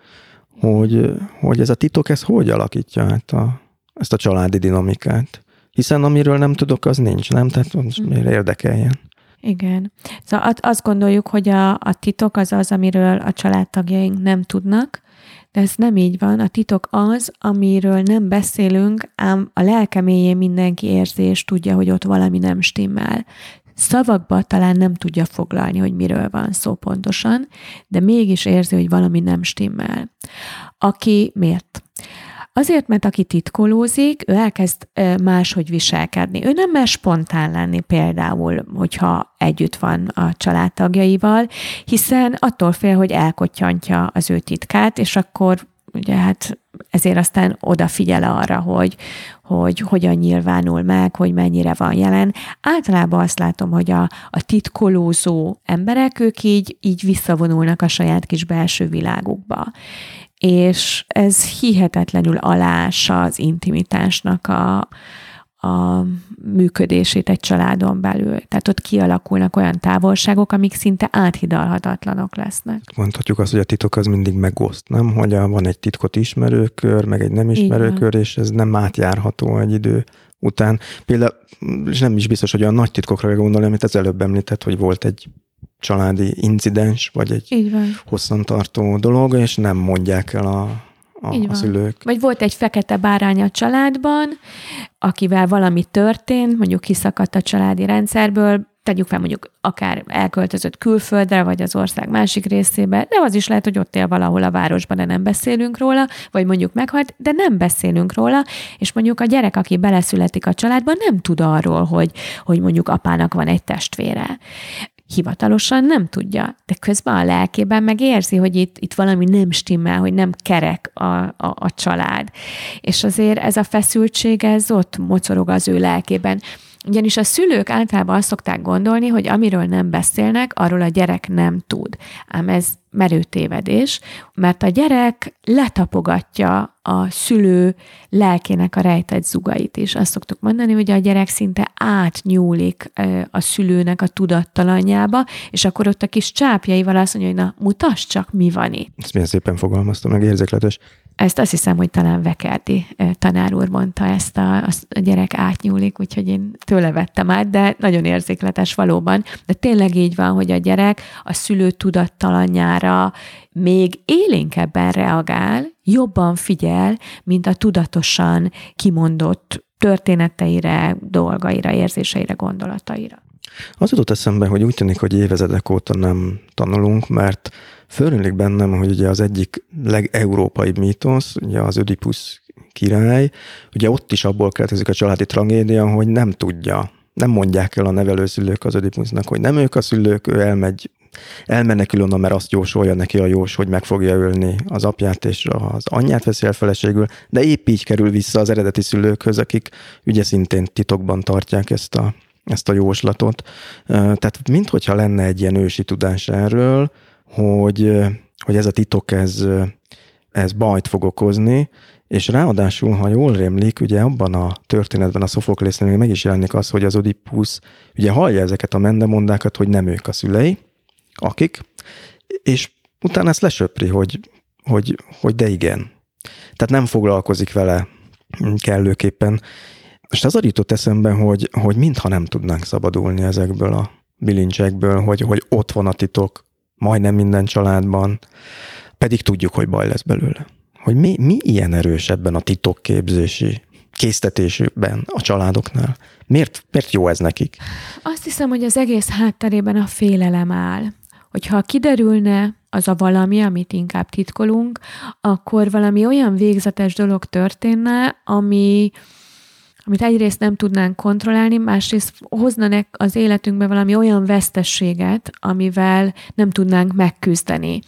hogy, hogy ez a titok, ez hogy alakítja át a, ezt a családi dinamikát? Hiszen amiről nem tudok, az nincs, nem? Tehát most miért érdekeljen? Igen. Szóval azt gondoljuk, hogy a, a titok az az, amiről a családtagjaink nem tudnak, de ez nem így van. A titok az, amiről nem beszélünk, ám a lelkeméjén mindenki érzi és tudja, hogy ott valami nem stimmel. Szavakba talán nem tudja foglalni, hogy miről van szó pontosan, de mégis érzi, hogy valami nem stimmel. Aki miért? Azért, mert aki titkolózik, ő elkezd máshogy viselkedni. Ő nem mer spontán lenni például, hogyha együtt van a családtagjaival, hiszen attól fél, hogy elkottyantja az ő titkát, és akkor ugye hát ezért aztán odafigyel arra, hogy, hogy hogyan nyilvánul meg, hogy mennyire van jelen. Általában azt látom, hogy a, a titkolózó emberek, ők így, így visszavonulnak a saját kis belső világukba és ez hihetetlenül alása az intimitásnak a, a működését egy családon belül. Tehát ott kialakulnak olyan távolságok, amik szinte áthidalhatatlanok lesznek. Mondhatjuk azt, hogy a titok az mindig megoszt, nem? Hogy van egy titkot ismerőkör, meg egy nem ismerőkör, és ez nem átjárható egy idő után. Például, és nem is biztos, hogy olyan nagy titkokra gondolni, amit az előbb említett, hogy volt egy családi incidens, vagy egy hosszantartó dolog, és nem mondják el a, a, a szülők. Vagy volt egy fekete bárány a családban, akivel valami történt, mondjuk kiszakadt a családi rendszerből, tegyük fel mondjuk akár elköltözött külföldre, vagy az ország másik részébe, de az is lehet, hogy ott él valahol a városban, de nem beszélünk róla, vagy mondjuk meghalt, de nem beszélünk róla, és mondjuk a gyerek, aki beleszületik a családba, nem tud arról, hogy, hogy mondjuk apának van egy testvére hivatalosan nem tudja, de közben a lelkében meg érzi, hogy itt, itt valami nem stimmel, hogy nem kerek a, a, a család. És azért ez a feszültség, ez ott mocorog az ő lelkében. Ugyanis a szülők általában azt szokták gondolni, hogy amiről nem beszélnek, arról a gyerek nem tud. Ám ez merő tévedés, mert a gyerek letapogatja a szülő lelkének a rejtett zugait is. Azt szoktuk mondani, hogy a gyerek szinte átnyúlik a szülőnek a tudattalanjába, és akkor ott a kis csápjaival azt mondja, hogy na, mutasd csak, mi van itt. Ezt milyen szépen fogalmaztam, meg érzékletes. Ezt azt hiszem, hogy talán Vekerdi tanár úr mondta ezt, a, a gyerek átnyúlik, úgyhogy én tőle vettem át, de nagyon érzékletes valóban. De tényleg így van, hogy a gyerek a szülő tudattalanjára még élénkebben reagál, jobban figyel, mint a tudatosan kimondott történeteire, dolgaira, érzéseire, gondolataira. Az jutott eszembe, hogy úgy tűnik, hogy évezedek óta nem tanulunk, mert Fölönlik bennem, hogy ugye az egyik legeurópai mítosz, ugye az Ödipus király, ugye ott is abból keletkezik a családi tragédia, hogy nem tudja, nem mondják el a nevelőszülők az Ödipusnak, hogy nem ők a szülők, ő elmegy elmenekül onnan, mert azt jósolja neki a jós, hogy meg fogja ölni az apját és az anyját veszi el feleségül, de épp így kerül vissza az eredeti szülőkhöz, akik ugye szintén titokban tartják ezt a, ezt a jóslatot. Tehát minthogyha lenne egy ilyen ősi tudás erről, hogy, hogy ez a titok, ez, ez bajt fog okozni, és ráadásul, ha jól rémlik, ugye abban a történetben a Szofoklésznél még meg is jelenik az, hogy az Oedipus ugye hallja ezeket a mendemondákat, hogy nem ők a szülei, akik, és utána ezt lesöpri, hogy, hogy, hogy de igen. Tehát nem foglalkozik vele kellőképpen. És az jutott eszembe, hogy, hogy mintha nem tudnánk szabadulni ezekből a bilincsekből, hogy, hogy ott van a titok, majdnem minden családban, pedig tudjuk, hogy baj lesz belőle. Hogy mi, mi ilyen erős ebben a titokképzési késztetésükben a családoknál? Miért, miért jó ez nekik? Azt hiszem, hogy az egész hátterében a félelem áll. Hogyha kiderülne az a valami, amit inkább titkolunk, akkor valami olyan végzetes dolog történne, ami, amit egyrészt nem tudnánk kontrollálni, másrészt hozna az életünkbe valami olyan vesztességet, amivel nem tudnánk megküzdeni.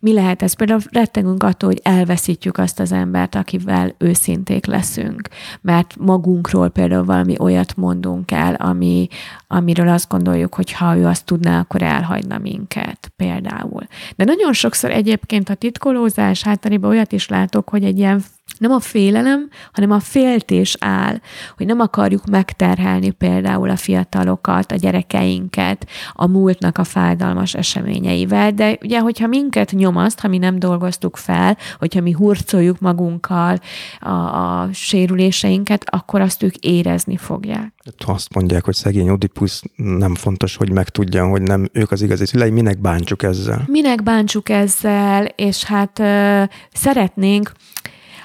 Mi lehet ez? Például rettegünk attól, hogy elveszítjük azt az embert, akivel őszinték leszünk, mert magunkról például valami olyat mondunk el, ami, amiről azt gondoljuk, hogy ha ő azt tudná, akkor elhagyna minket például. De nagyon sokszor egyébként a titkolózás hátterében olyat is látok, hogy egy ilyen nem a félelem, hanem a féltés áll, hogy nem akarjuk megterhelni például a fiatalokat, a gyerekeinket a múltnak a fájdalmas eseményeivel, de ugye, hogyha minket nyomaszt, ha mi nem dolgoztuk fel, hogyha mi hurcoljuk magunkkal a, a sérüléseinket, akkor azt ők érezni fogják. Ha azt mondják, hogy szegény Oedipus nem fontos, hogy megtudja, hogy nem ők az igazi szülei, minek bántsuk ezzel? Minek bántsuk ezzel, és hát uh, szeretnénk,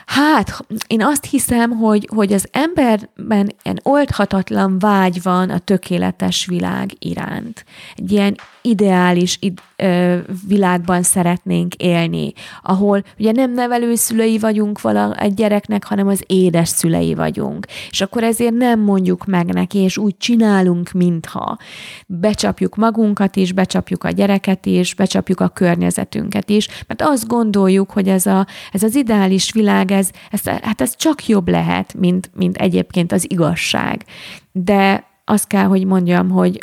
Hát, én azt hiszem, hogy, hogy az emberben ilyen oldhatatlan vágy van a tökéletes világ iránt. Egy ilyen ideális id, ö, világban szeretnénk élni, ahol ugye nem nevelőszülei vagyunk vala egy gyereknek, hanem az édes szülei vagyunk. És akkor ezért nem mondjuk meg neki, és úgy csinálunk, mintha. Becsapjuk magunkat is, becsapjuk a gyereket is, becsapjuk a környezetünket is, mert azt gondoljuk, hogy ez, a, ez az ideális világ, ez, ez, hát ez csak jobb lehet, mint, mint egyébként az igazság. De azt kell, hogy mondjam, hogy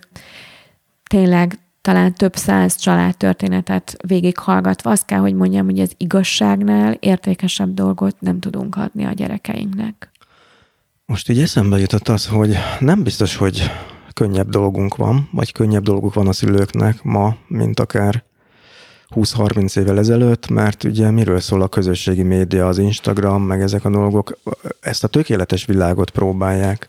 tényleg talán több száz családtörténetet végighallgatva, azt kell, hogy mondjam, hogy az igazságnál értékesebb dolgot nem tudunk adni a gyerekeinknek. Most így eszembe jutott az, hogy nem biztos, hogy könnyebb dolgunk van, vagy könnyebb dolguk van a szülőknek ma, mint akár 20-30 évvel ezelőtt, mert ugye miről szól a közösségi média, az Instagram, meg ezek a dolgok, ezt a tökéletes világot próbálják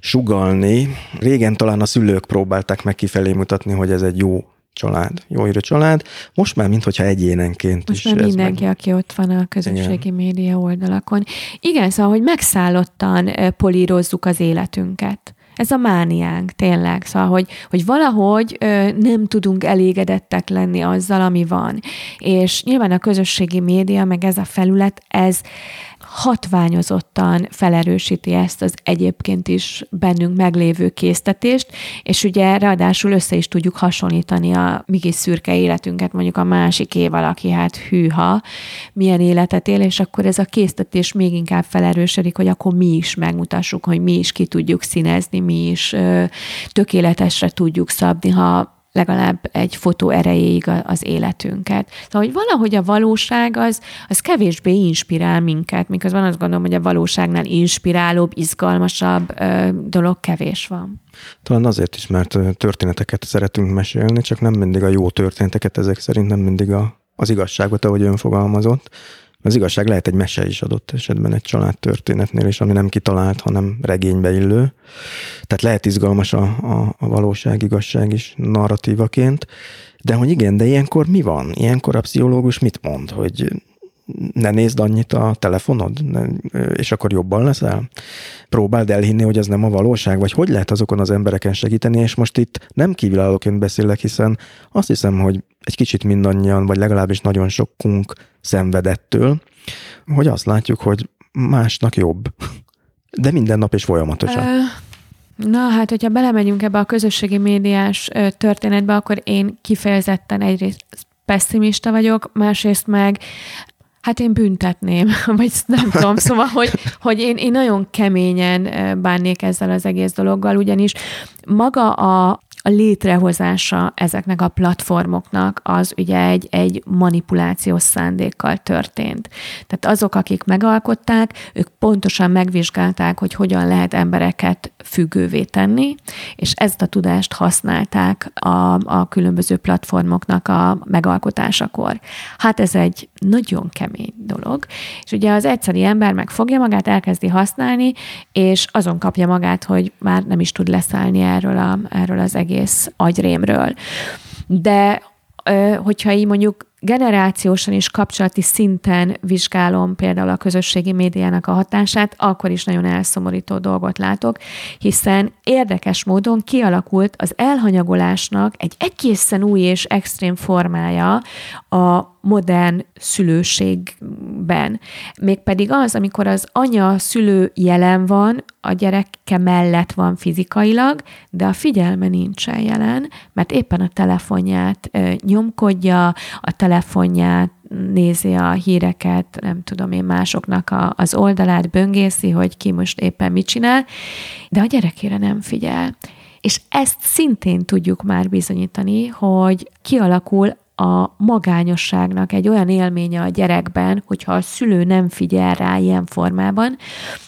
sugalni. Régen talán a szülők próbálták meg kifelé mutatni, hogy ez egy jó család, jó írő család. Most már, mintha egyénenként Most is. már mindenki, meg... aki ott van a közösségi Igen. média oldalakon. Igen, szóval, hogy megszállottan polírozzuk az életünket. Ez a mániánk, tényleg. Szóval, hogy, hogy valahogy ö, nem tudunk elégedettek lenni azzal, ami van. És nyilván a közösségi média, meg ez a felület, ez hatványozottan felerősíti ezt az egyébként is bennünk meglévő késztetést, és ugye ráadásul össze is tudjuk hasonlítani a mi kis szürke életünket mondjuk a másik év aki hát hűha, milyen életet él, és akkor ez a késztetés még inkább felerősödik, hogy akkor mi is megmutassuk, hogy mi is ki tudjuk színezni, mi is ö, tökéletesre tudjuk szabni, ha legalább egy fotó erejéig az életünket. Szóval, hogy valahogy a valóság az, az kevésbé inspirál minket, miközben azt gondolom, hogy a valóságnál inspirálóbb, izgalmasabb ö, dolog kevés van. Talán azért is, mert történeteket szeretünk mesélni, csak nem mindig a jó történeteket, ezek szerint nem mindig a, az igazságot, ahogy ön fogalmazott. Az igazság lehet egy mese is adott esetben egy családtörténetnél is, ami nem kitalált, hanem regénybe illő. Tehát lehet izgalmas a, a, a valóság, igazság is narratívaként. De hogy igen, de ilyenkor mi van? Ilyenkor a pszichológus mit mond? Hogy ne nézd annyit a telefonod, és akkor jobban leszel? Próbáld elhinni, hogy ez nem a valóság, vagy hogy lehet azokon az embereken segíteni, és most itt nem kívülállóként beszélek, hiszen azt hiszem, hogy egy kicsit mindannyian, vagy legalábbis nagyon sokunk szenvedettől, hogy azt látjuk, hogy másnak jobb. De minden nap és folyamatosan. Na hát, hogyha belemegyünk ebbe a közösségi médiás történetbe, akkor én kifejezetten egyrészt pessimista vagyok, másrészt meg Hát én büntetném, vagy nem tudom, szóval, hogy, hogy én, én nagyon keményen bánnék ezzel az egész dologgal, ugyanis maga a, a létrehozása ezeknek a platformoknak az ugye egy, egy manipulációs szándékkal történt. Tehát azok, akik megalkották, ők pontosan megvizsgálták, hogy hogyan lehet embereket függővé tenni, és ezt a tudást használták a, a különböző platformoknak a megalkotásakor. Hát ez egy nagyon kemény dolog, és ugye az egyszeri ember megfogja magát, elkezdi használni, és azon kapja magát, hogy már nem is tud leszállni erről, a, erről az egész agyrémről. De hogyha így mondjuk generációsan és kapcsolati szinten vizsgálom például a közösségi médiának a hatását, akkor is nagyon elszomorító dolgot látok, hiszen érdekes módon kialakult az elhanyagolásnak egy egészen új és extrém formája a modern szülőségben. Mégpedig az, amikor az anya szülő jelen van, a gyereke mellett van fizikailag, de a figyelme nincsen jelen, mert éppen a telefonját nyomkodja, a telefonját nézi a híreket, nem tudom én másoknak a, az oldalát, böngészi, hogy ki most éppen mit csinál, de a gyerekére nem figyel. És ezt szintén tudjuk már bizonyítani, hogy kialakul a magányosságnak egy olyan élménye a gyerekben, hogyha a szülő nem figyel rá ilyen formában,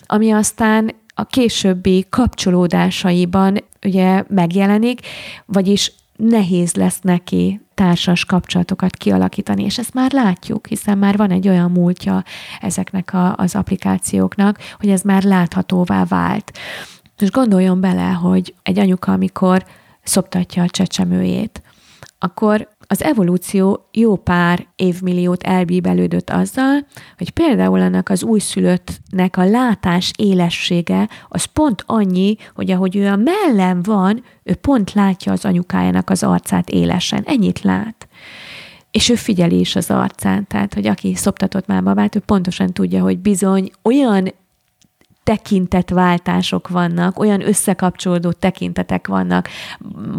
ami aztán a későbbi kapcsolódásaiban ugye megjelenik, vagyis nehéz lesz neki társas kapcsolatokat kialakítani, és ezt már látjuk, hiszen már van egy olyan múltja ezeknek a, az applikációknak, hogy ez már láthatóvá vált. És gondoljon bele, hogy egy anyuka, amikor szoptatja a csecsemőjét, akkor az evolúció jó pár évmilliót elbíbelődött azzal, hogy például ennek az újszülöttnek a látás élessége az pont annyi, hogy ahogy ő a mellem van, ő pont látja az anyukájának az arcát élesen. Ennyit lát. És ő figyeli is az arcán, tehát, hogy aki szoptatott már babát, ő pontosan tudja, hogy bizony olyan tekintetváltások vannak, olyan összekapcsolódó tekintetek vannak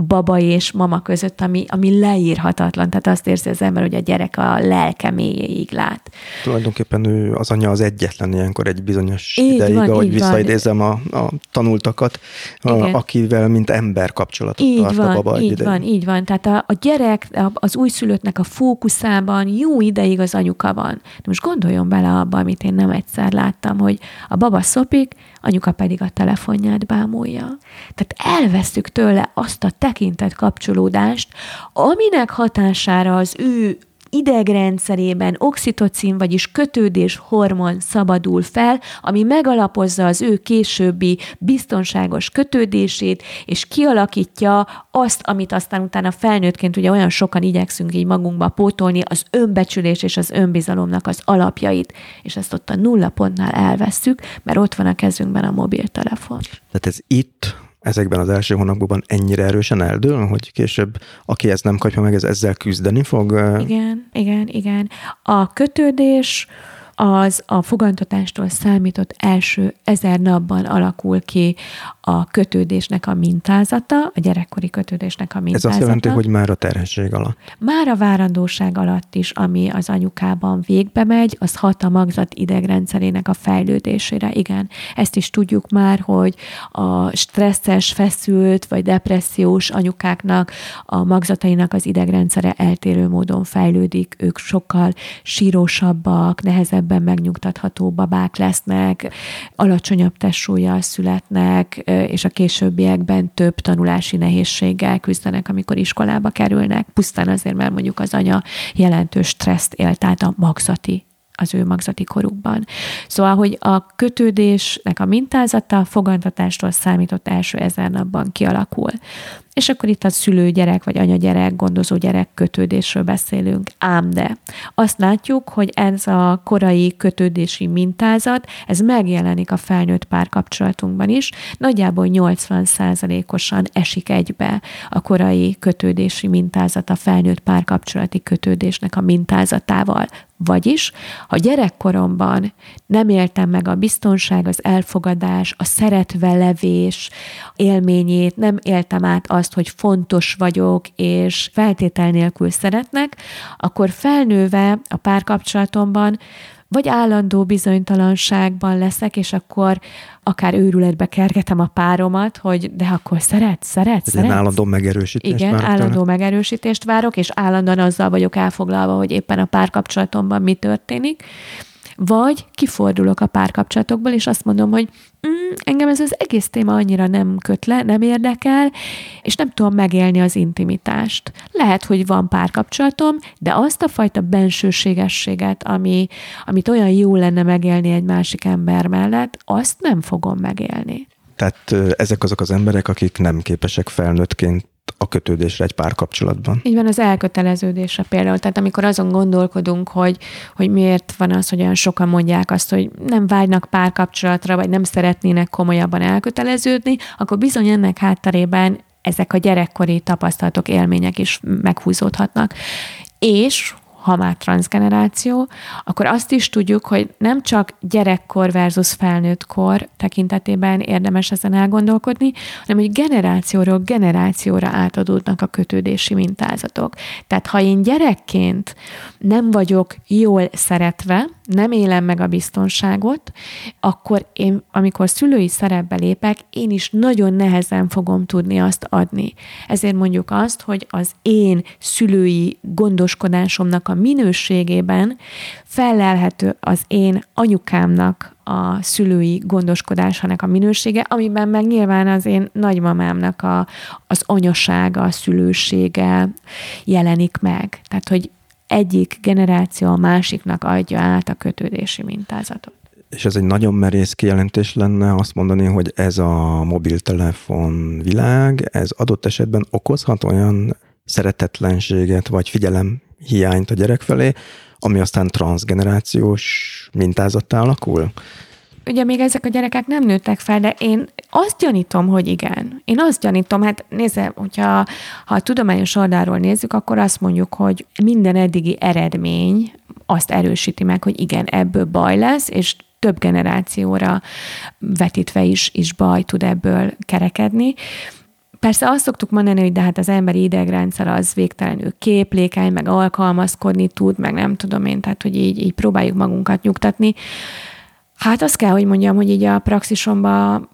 baba és mama között, ami, ami leírhatatlan. Tehát azt érzi az ember, hogy a gyerek a lelke mélyéig lát. Tulajdonképpen ő az anya az egyetlen ilyenkor egy bizonyos így ideig, van, ahogy visszaidézem a, a tanultakat, a, akivel mint ember kapcsolatot így tart van, a baba. Így van, így van. Tehát a, a gyerek, az újszülöttnek a fókuszában jó ideig az anyuka van. De most gondoljon bele abba, amit én nem egyszer láttam, hogy a baba szopik, működik, anyuka pedig a telefonját bámulja. Tehát elvesztük tőle azt a tekintett kapcsolódást, aminek hatására az ő idegrendszerében oxitocin, vagyis kötődés hormon szabadul fel, ami megalapozza az ő későbbi biztonságos kötődését, és kialakítja azt, amit aztán utána felnőttként ugye olyan sokan igyekszünk így magunkba pótolni, az önbecsülés és az önbizalomnak az alapjait, és ezt ott a nulla pontnál elvesszük, mert ott van a kezünkben a mobiltelefon. Tehát ez itt ezekben az első hónapokban ennyire erősen eldől, hogy később, aki ezt nem kapja meg, ez ezzel küzdeni fog? Igen, igen, igen. A kötődés, az a fogantatástól számított első ezer napban alakul ki a kötődésnek a mintázata, a gyerekkori kötődésnek a mintázata. Ez azt jelenti, hogy már a terhesség alatt. Már a várandóság alatt is, ami az anyukában végbe megy, az hat a magzat idegrendszerének a fejlődésére. Igen, ezt is tudjuk már, hogy a stresszes, feszült vagy depressziós anyukáknak a magzatainak az idegrendszere eltérő módon fejlődik. Ők sokkal sírósabbak, nehezebben megnyugtatható babák lesznek, alacsonyabb testsúlyjal születnek, és a későbbiekben több tanulási nehézséggel küzdenek, amikor iskolába kerülnek, pusztán azért, mert mondjuk az anya jelentős stresszt élt át a magzati az ő magzati korukban. Szóval, hogy a kötődésnek a mintázata fogantatástól számított első ezer napban kialakul. És akkor itt a szülő-gyerek, vagy anya-gyerek, gondozó-gyerek kötődésről beszélünk. Ám de azt látjuk, hogy ez a korai kötődési mintázat, ez megjelenik a felnőtt párkapcsolatunkban is. Nagyjából 80%-osan esik egybe a korai kötődési mintázat a felnőtt párkapcsolati kötődésnek a mintázatával. Vagyis, ha gyerekkoromban nem éltem meg a biztonság, az elfogadás, a szeretve levés élményét, nem éltem át azt, hogy fontos vagyok, és feltétel nélkül szeretnek, akkor felnőve a párkapcsolatomban vagy állandó bizonytalanságban leszek, és akkor akár őrületbe kergetem a páromat, hogy de akkor szeret, szeret, szeret. Egy állandó megerősítést Igen, állandó tőle. megerősítést várok, és állandóan azzal vagyok elfoglalva, hogy éppen a párkapcsolatomban mi történik. Vagy kifordulok a párkapcsolatokból, és azt mondom, hogy mm, engem ez az egész téma annyira nem köt le, nem érdekel, és nem tudom megélni az intimitást. Lehet, hogy van párkapcsolatom, de azt a fajta bensőségességet, ami, amit olyan jó lenne megélni egy másik ember mellett, azt nem fogom megélni. Tehát ezek azok az emberek, akik nem képesek felnőttként a kötődésre egy párkapcsolatban. Így van az elköteleződésre például. Tehát amikor azon gondolkodunk, hogy, hogy miért van az, hogy olyan sokan mondják azt, hogy nem vágynak párkapcsolatra, vagy nem szeretnének komolyabban elköteleződni, akkor bizony ennek hátterében ezek a gyerekkori tapasztalatok, élmények is meghúzódhatnak. És ha már transgeneráció, akkor azt is tudjuk, hogy nem csak gyerekkor versus felnőtt kor tekintetében érdemes ezen elgondolkodni, hanem hogy generációról generációra átadódnak a kötődési mintázatok. Tehát ha én gyerekként nem vagyok jól szeretve, nem élem meg a biztonságot, akkor én, amikor szülői szerepbe lépek, én is nagyon nehezen fogom tudni azt adni. Ezért mondjuk azt, hogy az én szülői gondoskodásomnak a minőségében felelhető az én anyukámnak a szülői gondoskodásának a minősége, amiben meg nyilván az én nagymamámnak a, az anyasága, a szülősége jelenik meg. Tehát, hogy egyik generáció a másiknak adja át a kötődési mintázatot. És ez egy nagyon merész kijelentés lenne azt mondani, hogy ez a mobiltelefon világ, ez adott esetben okozhat olyan szeretetlenséget vagy figyelem hiányt a gyerek felé, ami aztán transgenerációs mintázattá alakul? ugye még ezek a gyerekek nem nőttek fel, de én azt gyanítom, hogy igen. Én azt gyanítom, hát nézze, hogyha ha a tudományos oldalról nézzük, akkor azt mondjuk, hogy minden eddigi eredmény azt erősíti meg, hogy igen, ebből baj lesz, és több generációra vetítve is, is baj tud ebből kerekedni. Persze azt szoktuk mondani, hogy de hát az emberi idegrendszer az végtelenül képlékeny, meg alkalmazkodni tud, meg nem tudom én, tehát hogy így, így próbáljuk magunkat nyugtatni. Hát azt kell, hogy mondjam, hogy így a praxisomban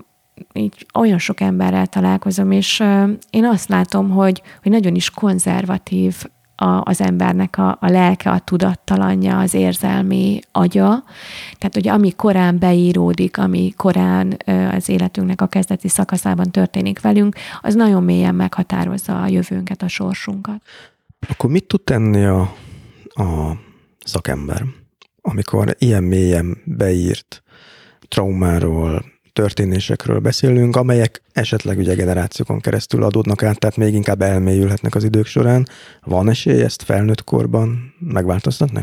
így olyan sok emberrel találkozom, és én azt látom, hogy, hogy nagyon is konzervatív a, az embernek a, a lelke, a tudattalanja, az érzelmi agya. Tehát, hogy ami korán beíródik, ami korán az életünknek a kezdeti szakaszában történik velünk, az nagyon mélyen meghatározza a jövőnket, a sorsunkat. Akkor mit tud tenni a, a szakember? amikor ilyen mélyen beírt traumáról, történésekről beszélünk, amelyek esetleg ugye generációkon keresztül adódnak át, tehát még inkább elmélyülhetnek az idők során. Van esély ezt felnőtt korban megváltoztatni?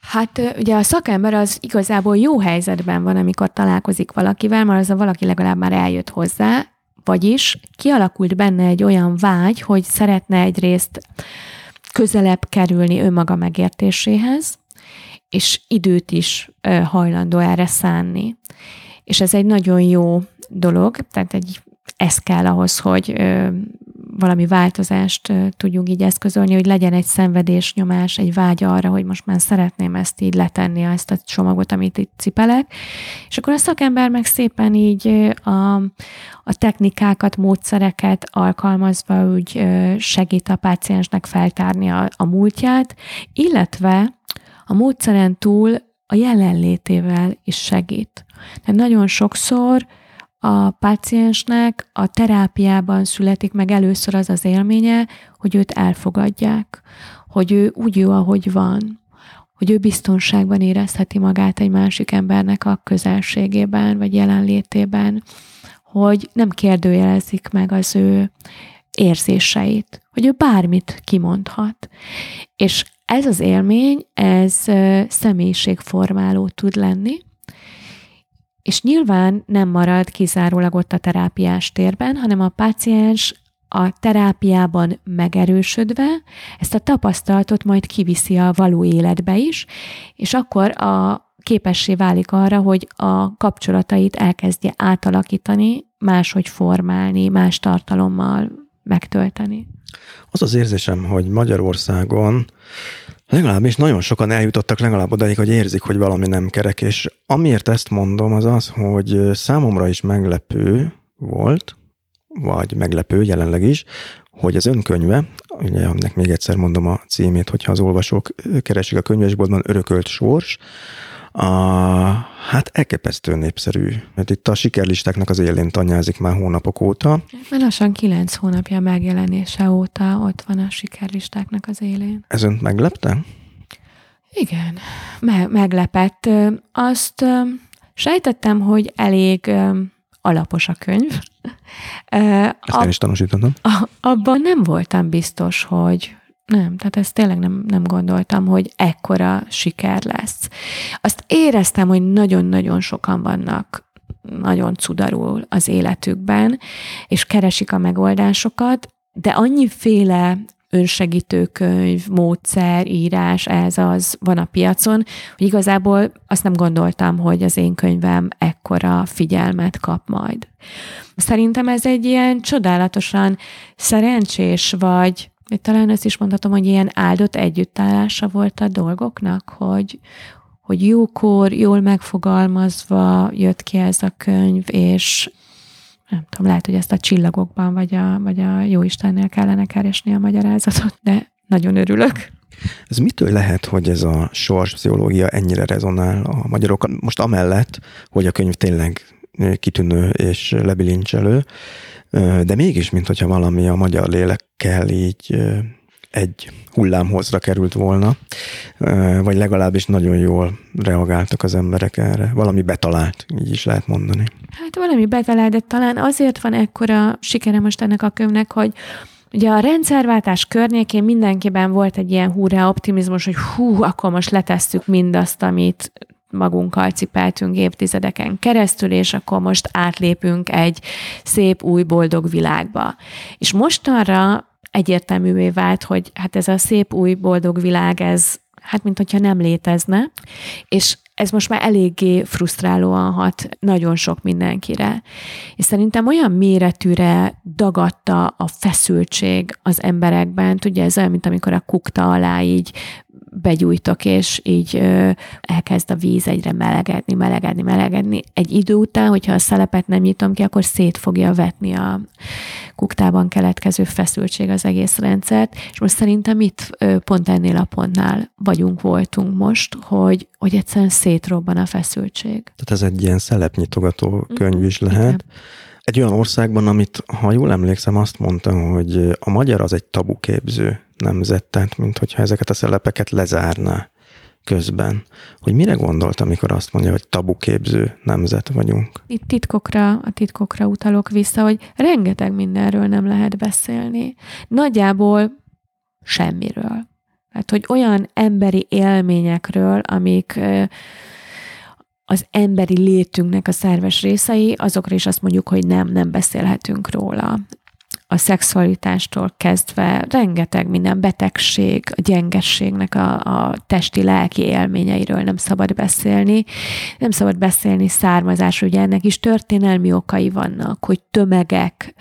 Hát ugye a szakember az igazából jó helyzetben van, amikor találkozik valakivel, mert az a valaki legalább már eljött hozzá, vagyis kialakult benne egy olyan vágy, hogy szeretne egyrészt közelebb kerülni önmaga megértéséhez, és időt is hajlandó erre szánni. És ez egy nagyon jó dolog, tehát egy, ez kell ahhoz, hogy valami változást tudjunk így eszközölni, hogy legyen egy szenvedésnyomás, egy vágy arra, hogy most már szeretném ezt így letenni, ezt a csomagot, amit itt cipelek. És akkor a szakember meg szépen így a, a technikákat, módszereket alkalmazva úgy segít a páciensnek feltárni a, a múltját, illetve a módszeren túl a jelenlétével is segít. Tehát nagyon sokszor a páciensnek a terápiában születik meg először az az élménye, hogy őt elfogadják, hogy ő úgy jó, ahogy van, hogy ő biztonságban érezheti magát egy másik embernek a közelségében, vagy jelenlétében, hogy nem kérdőjelezik meg az ő érzéseit, hogy ő bármit kimondhat. És ez az élmény, ez személyiségformáló tud lenni, és nyilván nem marad kizárólag ott a terápiás térben, hanem a páciens a terápiában megerősödve ezt a tapasztalatot majd kiviszi a való életbe is, és akkor a képessé válik arra, hogy a kapcsolatait elkezdje átalakítani, máshogy formálni, más tartalommal megtölteni. Az az érzésem, hogy Magyarországon legalábbis nagyon sokan eljutottak legalább odaig, hogy érzik, hogy valami nem kerek, és amiért ezt mondom, az az, hogy számomra is meglepő volt, vagy meglepő jelenleg is, hogy az önkönyve, ugye ennek még egyszer mondom a címét, hogyha az olvasók keresik a könyvesboltban, Örökölt sors, a, hát elképesztő népszerű. Mert itt a sikerlistáknak az élén tanyázik már hónapok óta. Már lassan kilenc hónapja megjelenése óta ott van a sikerlistáknak az élén. Ez önt meglepte? Igen, me- meglepett. Azt sejtettem, hogy elég alapos a könyv. Ezt én is tanúsítottam. Abban nem voltam biztos, hogy nem, tehát ezt tényleg nem, nem gondoltam, hogy ekkora siker lesz. Azt éreztem, hogy nagyon-nagyon sokan vannak nagyon cudarul az életükben, és keresik a megoldásokat, de annyiféle önsegítőkönyv, módszer, írás, ez az van a piacon, hogy igazából azt nem gondoltam, hogy az én könyvem ekkora figyelmet kap majd. Szerintem ez egy ilyen csodálatosan szerencsés vagy talán ezt is mondhatom, hogy ilyen áldott együttállása volt a dolgoknak, hogy, hogy jókor, jól megfogalmazva jött ki ez a könyv, és nem tudom, lehet, hogy ezt a csillagokban, vagy a, vagy a Jóistennél kellene keresni a magyarázatot, de nagyon örülök. Ez mitől lehet, hogy ez a sorspszichológia ennyire rezonál a magyarokkal? Most amellett, hogy a könyv tényleg kitűnő és lebilincselő, de mégis, mintha valami a magyar lélekkel így egy hullámhozra került volna, vagy legalábbis nagyon jól reagáltak az emberek erre. Valami betalált, így is lehet mondani. Hát valami betalált, de talán azért van ekkora sikere most ennek a könyvnek, hogy Ugye a rendszerváltás környékén mindenkiben volt egy ilyen húrá optimizmus, hogy hú, akkor most letesszük mindazt, amit magunkkal cipeltünk évtizedeken keresztül, és akkor most átlépünk egy szép, új, boldog világba. És mostanra egyértelművé vált, hogy hát ez a szép, új, boldog világ, ez hát mint hogyha nem létezne, és ez most már eléggé frusztrálóan hat nagyon sok mindenkire. És szerintem olyan méretűre dagadta a feszültség az emberekben, tudja, ez olyan, mint amikor a kukta alá így begyújtok, és így elkezd a víz egyre melegedni, melegedni, melegedni. Egy idő után, hogyha a szelepet nem nyitom ki, akkor szét fogja vetni a kuktában keletkező feszültség az egész rendszert. És most szerintem itt pont ennél a pontnál vagyunk, voltunk most, hogy, hogy egyszerűen szétrobban a feszültség. Tehát ez egy ilyen szelepnyitogató könyv is lehet. Igen. Egy olyan országban, amit, ha jól emlékszem, azt mondtam, hogy a magyar az egy tabuképző nemzet, tehát mint hogyha ezeket a szelepeket lezárná közben. Hogy mire gondolt, amikor azt mondja, hogy tabuképző nemzet vagyunk? Itt titkokra, a titkokra utalok vissza, hogy rengeteg mindenről nem lehet beszélni. Nagyjából semmiről. Hát, hogy olyan emberi élményekről, amik az emberi létünknek a szerves részei, azokra is azt mondjuk, hogy nem, nem beszélhetünk róla. A szexualitástól kezdve rengeteg minden betegség, a gyengességnek a, a testi, lelki élményeiről nem szabad beszélni. Nem szabad beszélni származásról, ugye ennek is történelmi okai vannak, hogy tömegek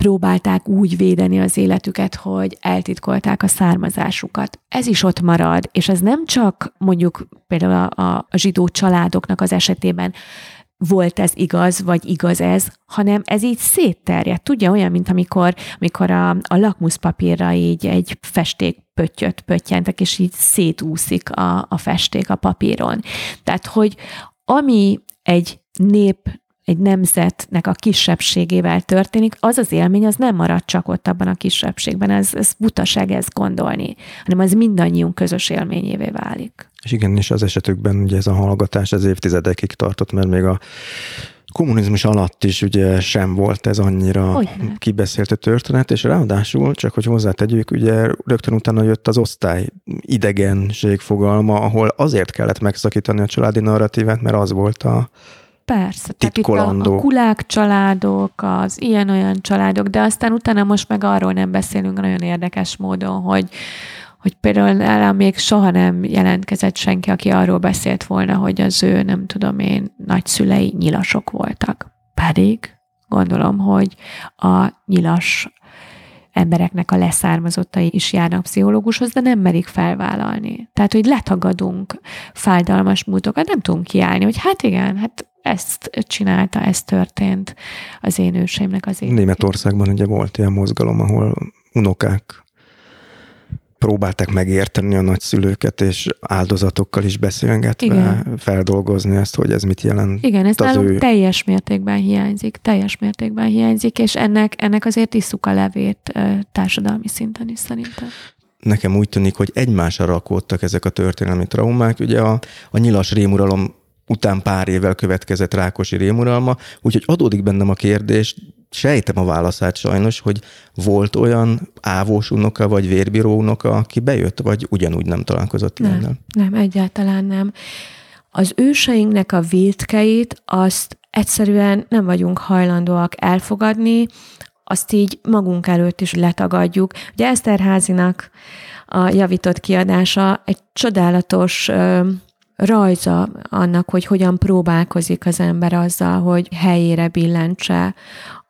próbálták úgy védeni az életüket, hogy eltitkolták a származásukat. Ez is ott marad, és ez nem csak mondjuk például a, a, zsidó családoknak az esetében volt ez igaz, vagy igaz ez, hanem ez így szétterjedt. Tudja, olyan, mint amikor, amikor a, a lakmuszpapírra így egy festék pöttyöt pöttyentek, és így szétúszik a, a festék a papíron. Tehát, hogy ami egy nép egy nemzetnek a kisebbségével történik, az az élmény, az nem marad csak ott abban a kisebbségben, ez, ez butaság ezt gondolni, hanem az mindannyiunk közös élményévé válik. És igen, és az esetükben ugye ez a hallgatás az évtizedekig tartott, mert még a kommunizmus alatt is ugye sem volt ez annyira Hogyne. kibeszélt a történet, és ráadásul, csak hogy hozzátegyük, ugye rögtön utána jött az osztály idegenség fogalma, ahol azért kellett megszakítani a családi narratívát, mert az volt a, Persze, tehát itt a, a kulák családok, az ilyen-olyan családok, de aztán utána most meg arról nem beszélünk nagyon érdekes módon, hogy, hogy például nálam még soha nem jelentkezett senki, aki arról beszélt volna, hogy az ő, nem tudom én, nagyszülei nyilasok voltak. Pedig gondolom, hogy a nyilas embereknek a leszármazottai is járnak pszichológushoz, de nem merik felvállalni. Tehát, hogy letagadunk fájdalmas múltokat, nem tudunk kiállni, hogy hát igen, hát ezt csinálta, ez történt az én őseimnek az életében. Németországban ugye volt ilyen mozgalom, ahol unokák próbálták megérteni a nagyszülőket, és áldozatokkal is beszélgetve Igen. feldolgozni ezt, hogy ez mit jelent. Igen, ez nálunk ő... teljes mértékben hiányzik, teljes mértékben hiányzik, és ennek, ennek azért isszuk a levét társadalmi szinten is szerintem nekem úgy tűnik, hogy egymásra rakódtak ezek a történelmi traumák. Ugye a, a nyilas rémuralom után pár évvel következett Rákosi rémuralma, úgyhogy adódik bennem a kérdés, sejtem a válaszát sajnos, hogy volt olyan ávós unoka vagy vérbíró unoka, aki bejött, vagy ugyanúgy nem találkozott nem, ilyennel? Nem, egyáltalán nem. Az őseinknek a vétkeit azt egyszerűen nem vagyunk hajlandóak elfogadni, azt így magunk előtt is letagadjuk. Ugye Eszterházinak a javított kiadása egy csodálatos rajza annak, hogy hogyan próbálkozik az ember azzal, hogy helyére billentse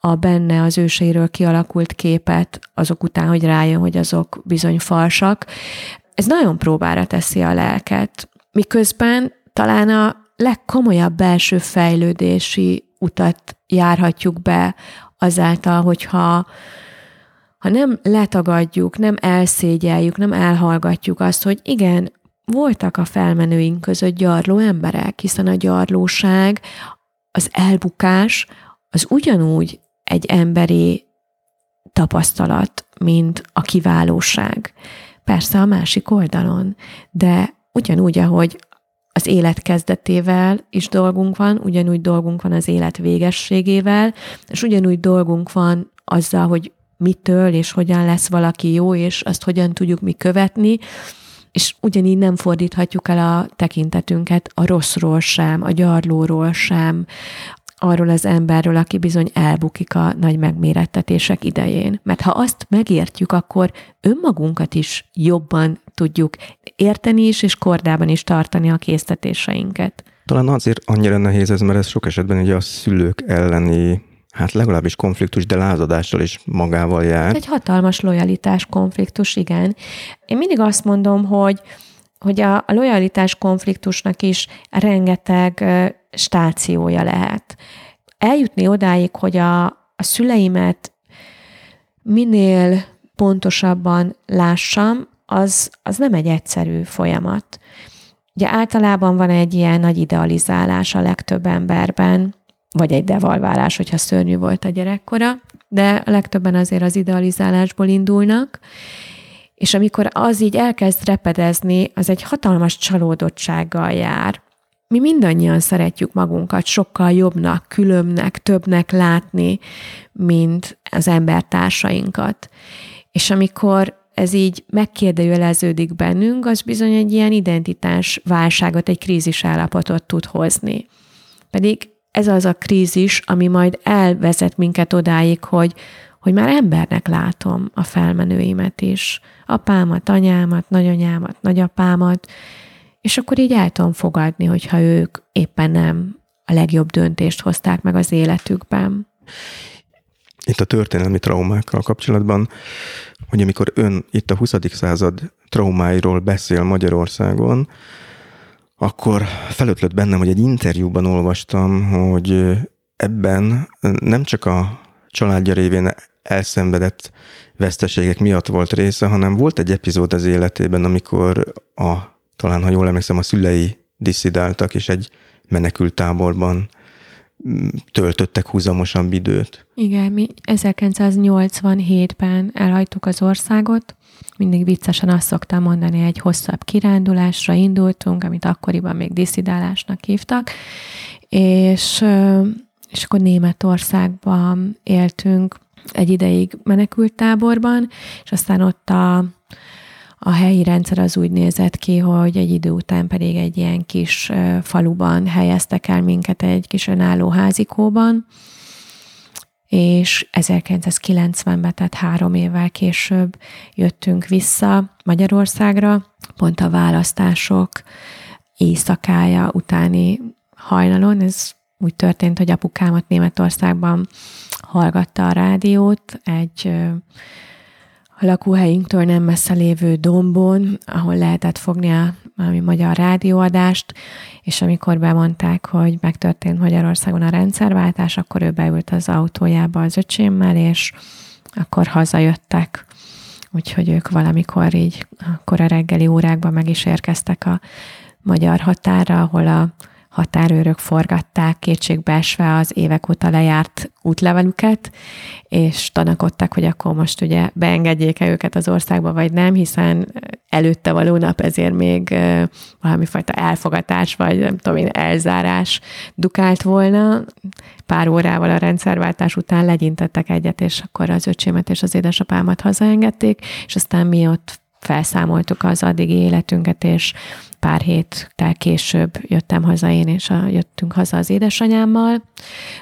a benne az őseiről kialakult képet azok után, hogy rájön, hogy azok bizony falsak. Ez nagyon próbára teszi a lelket. miközben talán a legkomolyabb belső fejlődési utat járhatjuk be azáltal, hogyha ha nem letagadjuk, nem elszégyeljük, nem elhallgatjuk azt, hogy igen, voltak a felmenőink között gyarló emberek, hiszen a gyarlóság, az elbukás, az ugyanúgy egy emberi tapasztalat, mint a kiválóság. Persze a másik oldalon, de ugyanúgy, ahogy az élet kezdetével is dolgunk van, ugyanúgy dolgunk van az élet végességével, és ugyanúgy dolgunk van azzal, hogy mitől és hogyan lesz valaki jó, és azt hogyan tudjuk mi követni, és ugyanígy nem fordíthatjuk el a tekintetünket a rosszról sem, a gyarlóról sem, arról az emberről, aki bizony elbukik a nagy megmérettetések idején. Mert ha azt megértjük, akkor önmagunkat is jobban tudjuk érteni is, és kordában is tartani a késztetéseinket. Talán azért annyira nehéz ez, mert ez sok esetben ugye a szülők elleni hát legalábbis konfliktus, de lázadással is magával jár. Egy hatalmas lojalitás konfliktus, igen. Én mindig azt mondom, hogy hogy a, a lojalitás konfliktusnak is rengeteg stációja lehet. Eljutni odáig, hogy a, a szüleimet minél pontosabban lássam, az, az nem egy egyszerű folyamat. Ugye általában van egy ilyen nagy idealizálás a legtöbb emberben, vagy egy devalválás, hogyha szörnyű volt a gyerekkora, de legtöbben azért az idealizálásból indulnak, és amikor az így elkezd repedezni, az egy hatalmas csalódottsággal jár. Mi mindannyian szeretjük magunkat sokkal jobbnak, különbnek, többnek látni, mint az embertársainkat. És amikor ez így megkérdőjeleződik bennünk, az bizony egy ilyen identitás válságot, egy krízis állapotot tud hozni. Pedig ez az a krízis, ami majd elvezet minket odáig, hogy, hogy már embernek látom a felmenőimet is, apámat, anyámat, nagyanyámat, nagyapámat, és akkor így el tudom fogadni, hogyha ők éppen nem a legjobb döntést hozták meg az életükben. Itt a történelmi traumákkal kapcsolatban, hogy amikor ön itt a 20. század traumáiról beszél Magyarországon, akkor felötlött bennem, hogy egy interjúban olvastam, hogy ebben nem csak a családja révén elszenvedett veszteségek miatt volt része, hanem volt egy epizód az életében, amikor a, talán ha jól emlékszem, a szülei disszidáltak, és egy menekült táborban mm, töltöttek húzamosabb időt. Igen, mi 1987-ben elhagytuk az országot, mindig viccesen azt szoktam mondani, egy hosszabb kirándulásra indultunk, amit akkoriban még disszidálásnak hívtak, és, és akkor Németországban éltünk egy ideig menekült táborban, és aztán ott a, a helyi rendszer az úgy nézett ki, hogy egy idő után pedig egy ilyen kis faluban helyeztek el minket egy kis önálló házikóban, és 1990-ben, tehát három évvel később jöttünk vissza Magyarországra, pont a választások éjszakája utáni hajnalon. Ez úgy történt, hogy apukámat Németországban hallgatta a rádiót egy a lakóhelyünktől nem messze lévő dombon, ahol lehetett fogni a valami magyar rádióadást, és amikor bemondták, hogy megtörtént Magyarországon a rendszerváltás, akkor ő beült az autójába az öcsémmel, és akkor hazajöttek. Úgyhogy ők valamikor így, akkor a reggeli órákban meg is érkeztek a magyar határa, ahol a határőrök forgatták kétségbeesve az évek óta lejárt útlevelüket, és tanakodtak, hogy akkor most ugye beengedjék-e őket az országba, vagy nem, hiszen előtte való nap ezért még valamifajta elfogatás, vagy nem tudom én, elzárás dukált volna. Pár órával a rendszerváltás után legyintettek egyet, és akkor az öcsémet és az édesapámat hazaengedték, és aztán mi ott felszámoltuk az addigi életünket, és pár héttel később jöttem haza én, és a, jöttünk haza az édesanyámmal.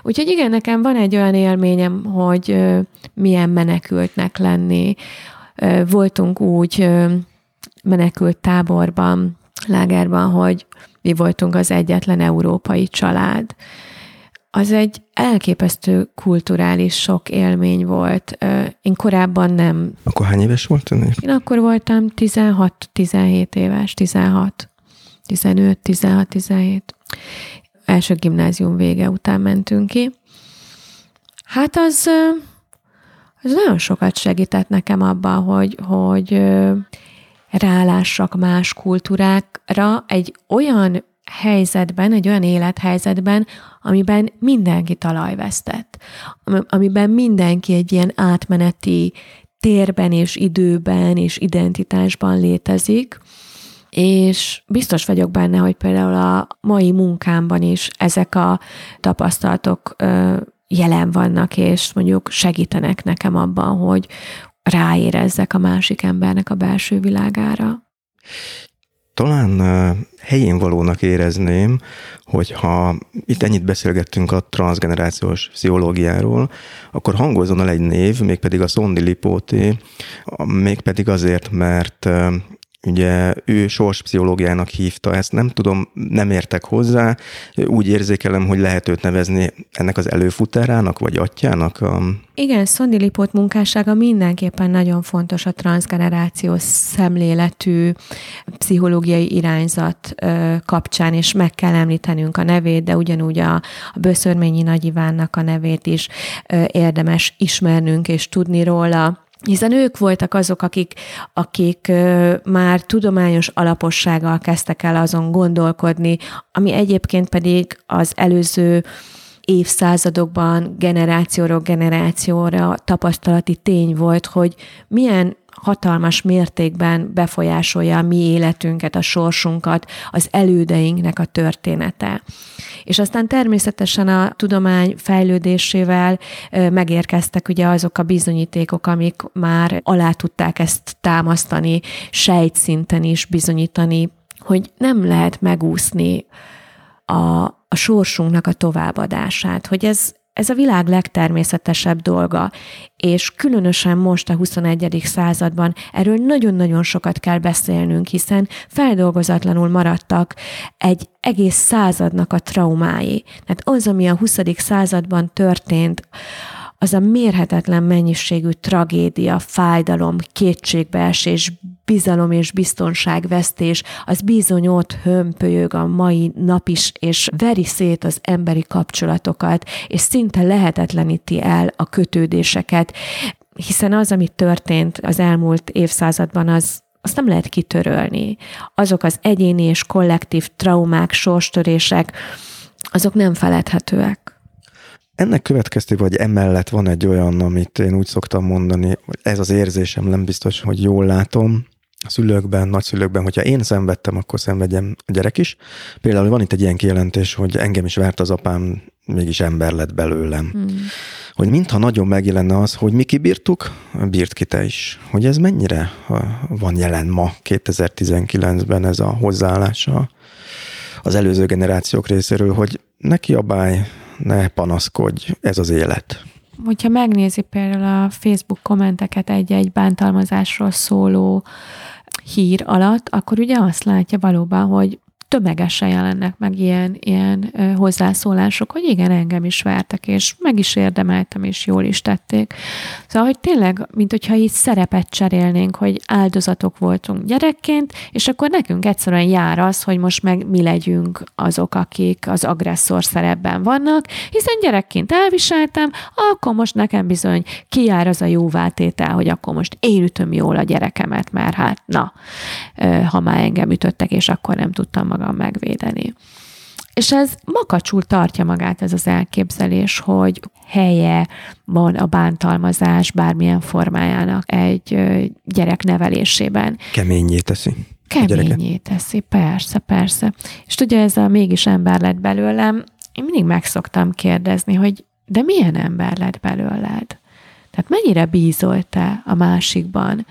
Úgyhogy igen, nekem van egy olyan élményem, hogy ö, milyen menekültnek lenni. Ö, voltunk úgy ö, menekült táborban, lágerban, hogy mi voltunk az egyetlen európai család az egy elképesztő kulturális sok élmény volt. Én korábban nem. Akkor hány éves volt Én akkor voltam 16-17 éves, 16. 15, 16, 17. Első gimnázium vége után mentünk ki. Hát az, az nagyon sokat segített nekem abban, hogy, hogy rálássak más kultúrákra egy olyan helyzetben, egy olyan élethelyzetben, amiben mindenki talajvesztett, amiben mindenki egy ilyen átmeneti térben és időben és identitásban létezik, és biztos vagyok benne, hogy például a mai munkámban is ezek a tapasztalatok jelen vannak, és mondjuk segítenek nekem abban, hogy ráérezzek a másik embernek a belső világára. Talán helyén valónak érezném, hogyha itt ennyit beszélgettünk a transgenerációs pszichológiáról, akkor hangozzon el egy név, mégpedig a Szondi Lipóti, mégpedig azért, mert Ugye ő sorspszichológiának hívta ezt, nem tudom, nem értek hozzá, úgy érzékelem, hogy lehet őt nevezni ennek az előfutárának, vagy atyának. Igen, Szondi Lipót munkássága mindenképpen nagyon fontos a transgenerációs szemléletű pszichológiai irányzat kapcsán, és meg kell említenünk a nevét, de ugyanúgy a, a Böszörményi Nagy Ivánnak a nevét is érdemes ismernünk és tudni róla hiszen ők voltak azok, akik, akik már tudományos alapossággal kezdtek el azon gondolkodni, ami egyébként pedig az előző évszázadokban generációról generációra tapasztalati tény volt, hogy milyen hatalmas mértékben befolyásolja a mi életünket, a sorsunkat, az elődeinknek a története. És aztán természetesen a tudomány fejlődésével megérkeztek ugye azok a bizonyítékok, amik már alá tudták ezt támasztani, sejtszinten is bizonyítani, hogy nem lehet megúszni a, a sorsunknak a továbbadását, hogy ez, ez a világ legtermészetesebb dolga, és különösen most a 21. században erről nagyon-nagyon sokat kell beszélnünk, hiszen feldolgozatlanul maradtak egy egész századnak a traumái. Tehát az, ami a 20. században történt, az a mérhetetlen mennyiségű tragédia, fájdalom, kétségbeesés, bizalom és biztonságvesztés, az bizony ott hömpölyög a mai nap is, és veri szét az emberi kapcsolatokat, és szinte lehetetleníti el a kötődéseket, hiszen az, ami történt az elmúlt évszázadban, az azt nem lehet kitörölni. Azok az egyéni és kollektív traumák, sorstörések, azok nem feledhetőek. Ennek következtében, vagy emellett van egy olyan, amit én úgy szoktam mondani, hogy ez az érzésem nem biztos, hogy jól látom, a szülőkben, nagyszülőkben, hogyha én szenvedtem, akkor szenvedjem a gyerek is. Például van itt egy ilyen kijelentés, hogy engem is vert az apám, mégis ember lett belőlem. Hmm. Hogy mintha nagyon megjelenne az, hogy mi kibírtuk, bírt ki te is. Hogy ez mennyire van jelen ma, 2019-ben ez a hozzáállása az előző generációk részéről, hogy ne kiabálj, ne panaszkodj, ez az élet. Hogyha megnézi például a Facebook kommenteket egy-egy bántalmazásról szóló hír alatt, akkor ugye azt látja valóban, hogy tömegesen jelennek meg ilyen, ilyen hozzászólások, hogy igen, engem is vertek, és meg is érdemeltem, és jól is tették. Szóval, hogy tényleg, mint hogyha így szerepet cserélnénk, hogy áldozatok voltunk gyerekként, és akkor nekünk egyszerűen jár az, hogy most meg mi legyünk azok, akik az agresszor szerepben vannak, hiszen gyerekként elviseltem, akkor most nekem bizony kijár az a jóváltétel, hogy akkor most én ütöm jól a gyerekemet, mert hát na, ha már engem ütöttek, és akkor nem tudtam magam megvédeni. És ez makacsul tartja magát ez az elképzelés, hogy helye van a bántalmazás bármilyen formájának egy gyerek nevelésében. Keményé teszi. Keményé teszi, persze, persze. És tudja, ez a mégis ember lett belőlem, én mindig meg szoktam kérdezni, hogy de milyen ember lett belőled? Tehát mennyire bízol te a másikban?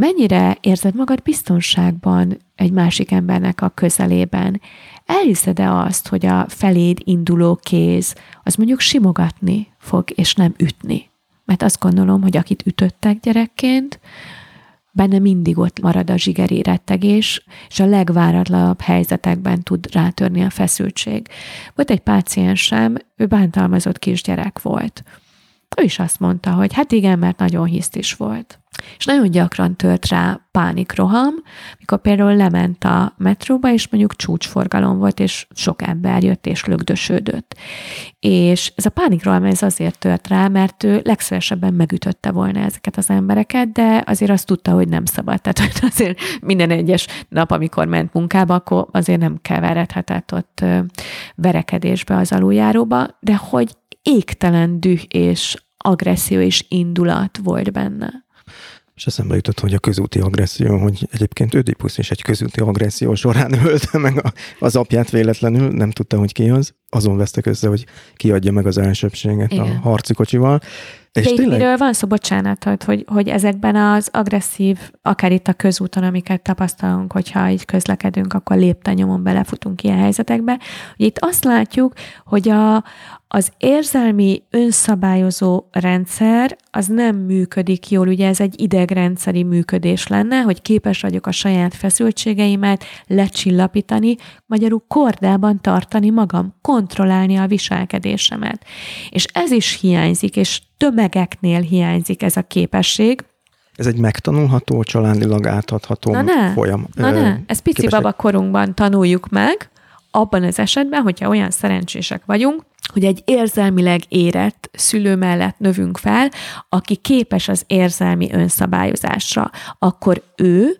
Mennyire érzed magad biztonságban egy másik embernek a közelében? Elhiszed-e azt, hogy a feléd induló kéz az mondjuk simogatni fog, és nem ütni? Mert azt gondolom, hogy akit ütöttek gyerekként, benne mindig ott marad a zsigeri rettegés, és a legváratlanabb helyzetekben tud rátörni a feszültség. Volt egy páciensem, ő bántalmazott kisgyerek volt. Ő is azt mondta, hogy hát igen, mert nagyon hisztis volt. És nagyon gyakran tört rá pánikroham, mikor például lement a metróba, és mondjuk csúcsforgalom volt, és sok ember jött és lögdösödött. És ez a pánikroham ez azért tört rá, mert ő legszívesebben megütötte volna ezeket az embereket, de azért azt tudta, hogy nem szabad. Tehát azért minden egyes nap, amikor ment munkába, akkor azért nem keveredhetett ott verekedésbe az aluljáróba, de hogy égtelen düh és agresszió és indulat volt benne. És eszembe jutott, hogy a közúti agresszió, hogy egyébként Ödipusz is egy közúti agresszió során ölte meg a, az apját véletlenül, nem tudta, hogy ki az. Azon vesztek össze, hogy kiadja meg az elsőbséget Igen. a harci kocsival. És De tényleg... miről van szó, bocsánat, hogy, hogy ezekben az agresszív, akár itt a közúton, amiket tapasztalunk, hogyha így közlekedünk, akkor lépten belefutunk ilyen helyzetekbe. Hogy itt azt látjuk, hogy a, az érzelmi önszabályozó rendszer az nem működik jól. Ugye ez egy idegrendszeri működés lenne, hogy képes vagyok a saját feszültségeimet lecsillapítani, magyarul kordában tartani magam, kontrollálni a viselkedésemet. És ez is hiányzik, és tömegeknél hiányzik ez a képesség, ez egy megtanulható, családilag átadható Na ne, folyam. Na ne, ezt pici babakorunkban tanuljuk meg, abban az esetben, hogyha olyan szerencsések vagyunk, hogy egy érzelmileg érett szülő mellett növünk fel, aki képes az érzelmi önszabályozásra, akkor ő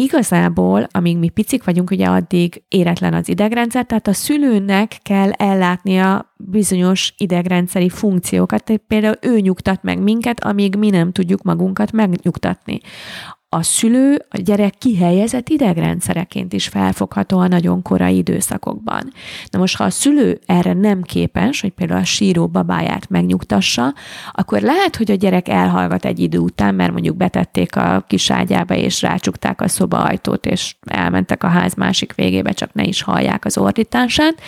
igazából, amíg mi picik vagyunk, ugye addig éretlen az idegrendszer, tehát a szülőnek kell ellátnia bizonyos idegrendszeri funkciókat, tehát például ő nyugtat meg minket, amíg mi nem tudjuk magunkat megnyugtatni a szülő a gyerek kihelyezett idegrendszereként is felfogható a nagyon korai időszakokban. Na most, ha a szülő erre nem képes, hogy például a síró babáját megnyugtassa, akkor lehet, hogy a gyerek elhallgat egy idő után, mert mondjuk betették a kis ágyába, és rácsukták a szobaajtót, és elmentek a ház másik végébe, csak ne is hallják az ordítását,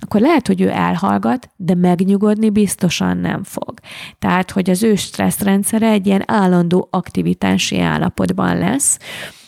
akkor lehet, hogy ő elhallgat, de megnyugodni biztosan nem fog. Tehát, hogy az ő stresszrendszere egy ilyen állandó aktivitási állapot állapotban lesz,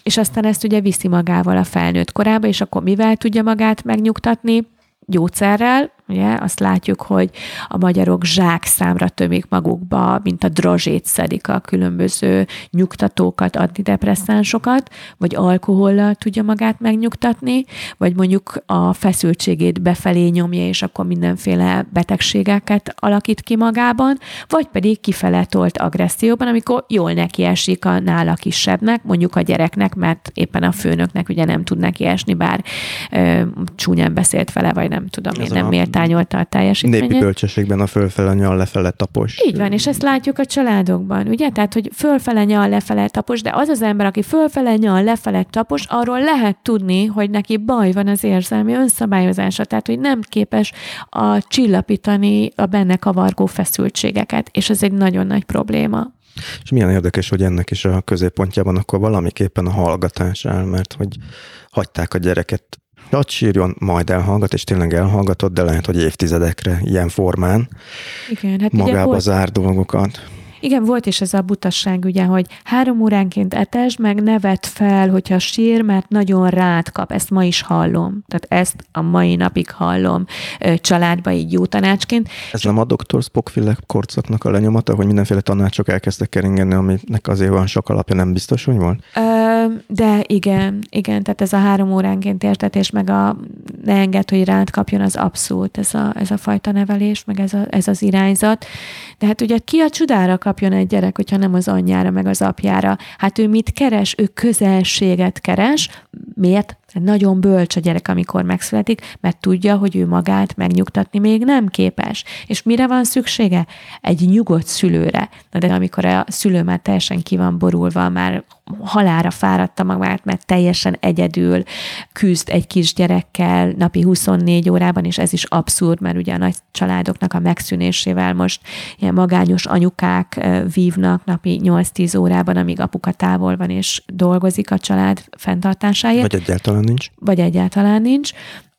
és aztán ezt ugye viszi magával a felnőtt korába, és akkor mivel tudja magát megnyugtatni? Gyógyszerrel, Ugye? Azt látjuk, hogy a magyarok zsák számra tömik magukba, mint a drozsét szedik a különböző nyugtatókat, antidepresszánsokat, vagy alkohollal tudja magát megnyugtatni, vagy mondjuk a feszültségét befelé nyomja, és akkor mindenféle betegségeket alakít ki magában, vagy pedig kifele tolt agresszióban, amikor jól neki esik a nála kisebbnek, mondjuk a gyereknek, mert éppen a főnöknek ugye nem tud neki esni, bár ö, csúnyán beszélt vele, vagy nem tudom én, nem méltó méltányolta a teljesítményét. Népi bölcsességben a fölfele nyal lefele tapos. Így van, és ezt látjuk a családokban, ugye? Tehát, hogy fölfele nyal lefele tapos, de az az ember, aki fölfele nyal lefele tapos, arról lehet tudni, hogy neki baj van az érzelmi önszabályozása, tehát, hogy nem képes a csillapítani a benne kavargó feszültségeket, és ez egy nagyon nagy probléma. És milyen érdekes, hogy ennek is a középpontjában akkor valamiképpen a hallgatás áll, mert hogy hagyták a gyereket Hadd sírjon, majd elhallgat, és tényleg elhallgatott, de lehet, hogy évtizedekre ilyen formán Igen, hát magába ugye, zár dolgokat. Igen, volt is ez a butasság, ugye, hogy három óránként etes, meg nevet fel, hogyha sír, mert nagyon rád kap. Ezt ma is hallom. Tehát ezt a mai napig hallom családba így jó tanácsként. Ez nem a doktor Spockféle korcaknak a lenyomata, hogy mindenféle tanácsok elkezdtek keringeni, aminek azért van sok alapja, nem biztos, hogy van? De igen, igen, tehát ez a három óránként értetés, meg a ne enged, hogy rád kapjon, az abszolút ez a, ez a fajta nevelés, meg ez, a, ez az irányzat. De hát ugye ki a csodára kapjon egy gyerek, hogyha nem az anyjára, meg az apjára? Hát ő mit keres? Ő közelséget keres. Miért? Nagyon bölcs a gyerek, amikor megszületik, mert tudja, hogy ő magát megnyugtatni még nem képes. És mire van szüksége? Egy nyugodt szülőre. Na de amikor a szülő már teljesen ki van borulva, már halára fáradta magát, mert teljesen egyedül küzd egy kisgyerekkel napi 24 órában, és ez is abszurd, mert ugye a nagy családoknak a megszűnésével most ilyen magányos anyukák vívnak napi 8-10 órában, amíg apuka távol van és dolgozik a család fenntartásáért. Vagy egyáltalán nincs. Vagy egyáltalán nincs.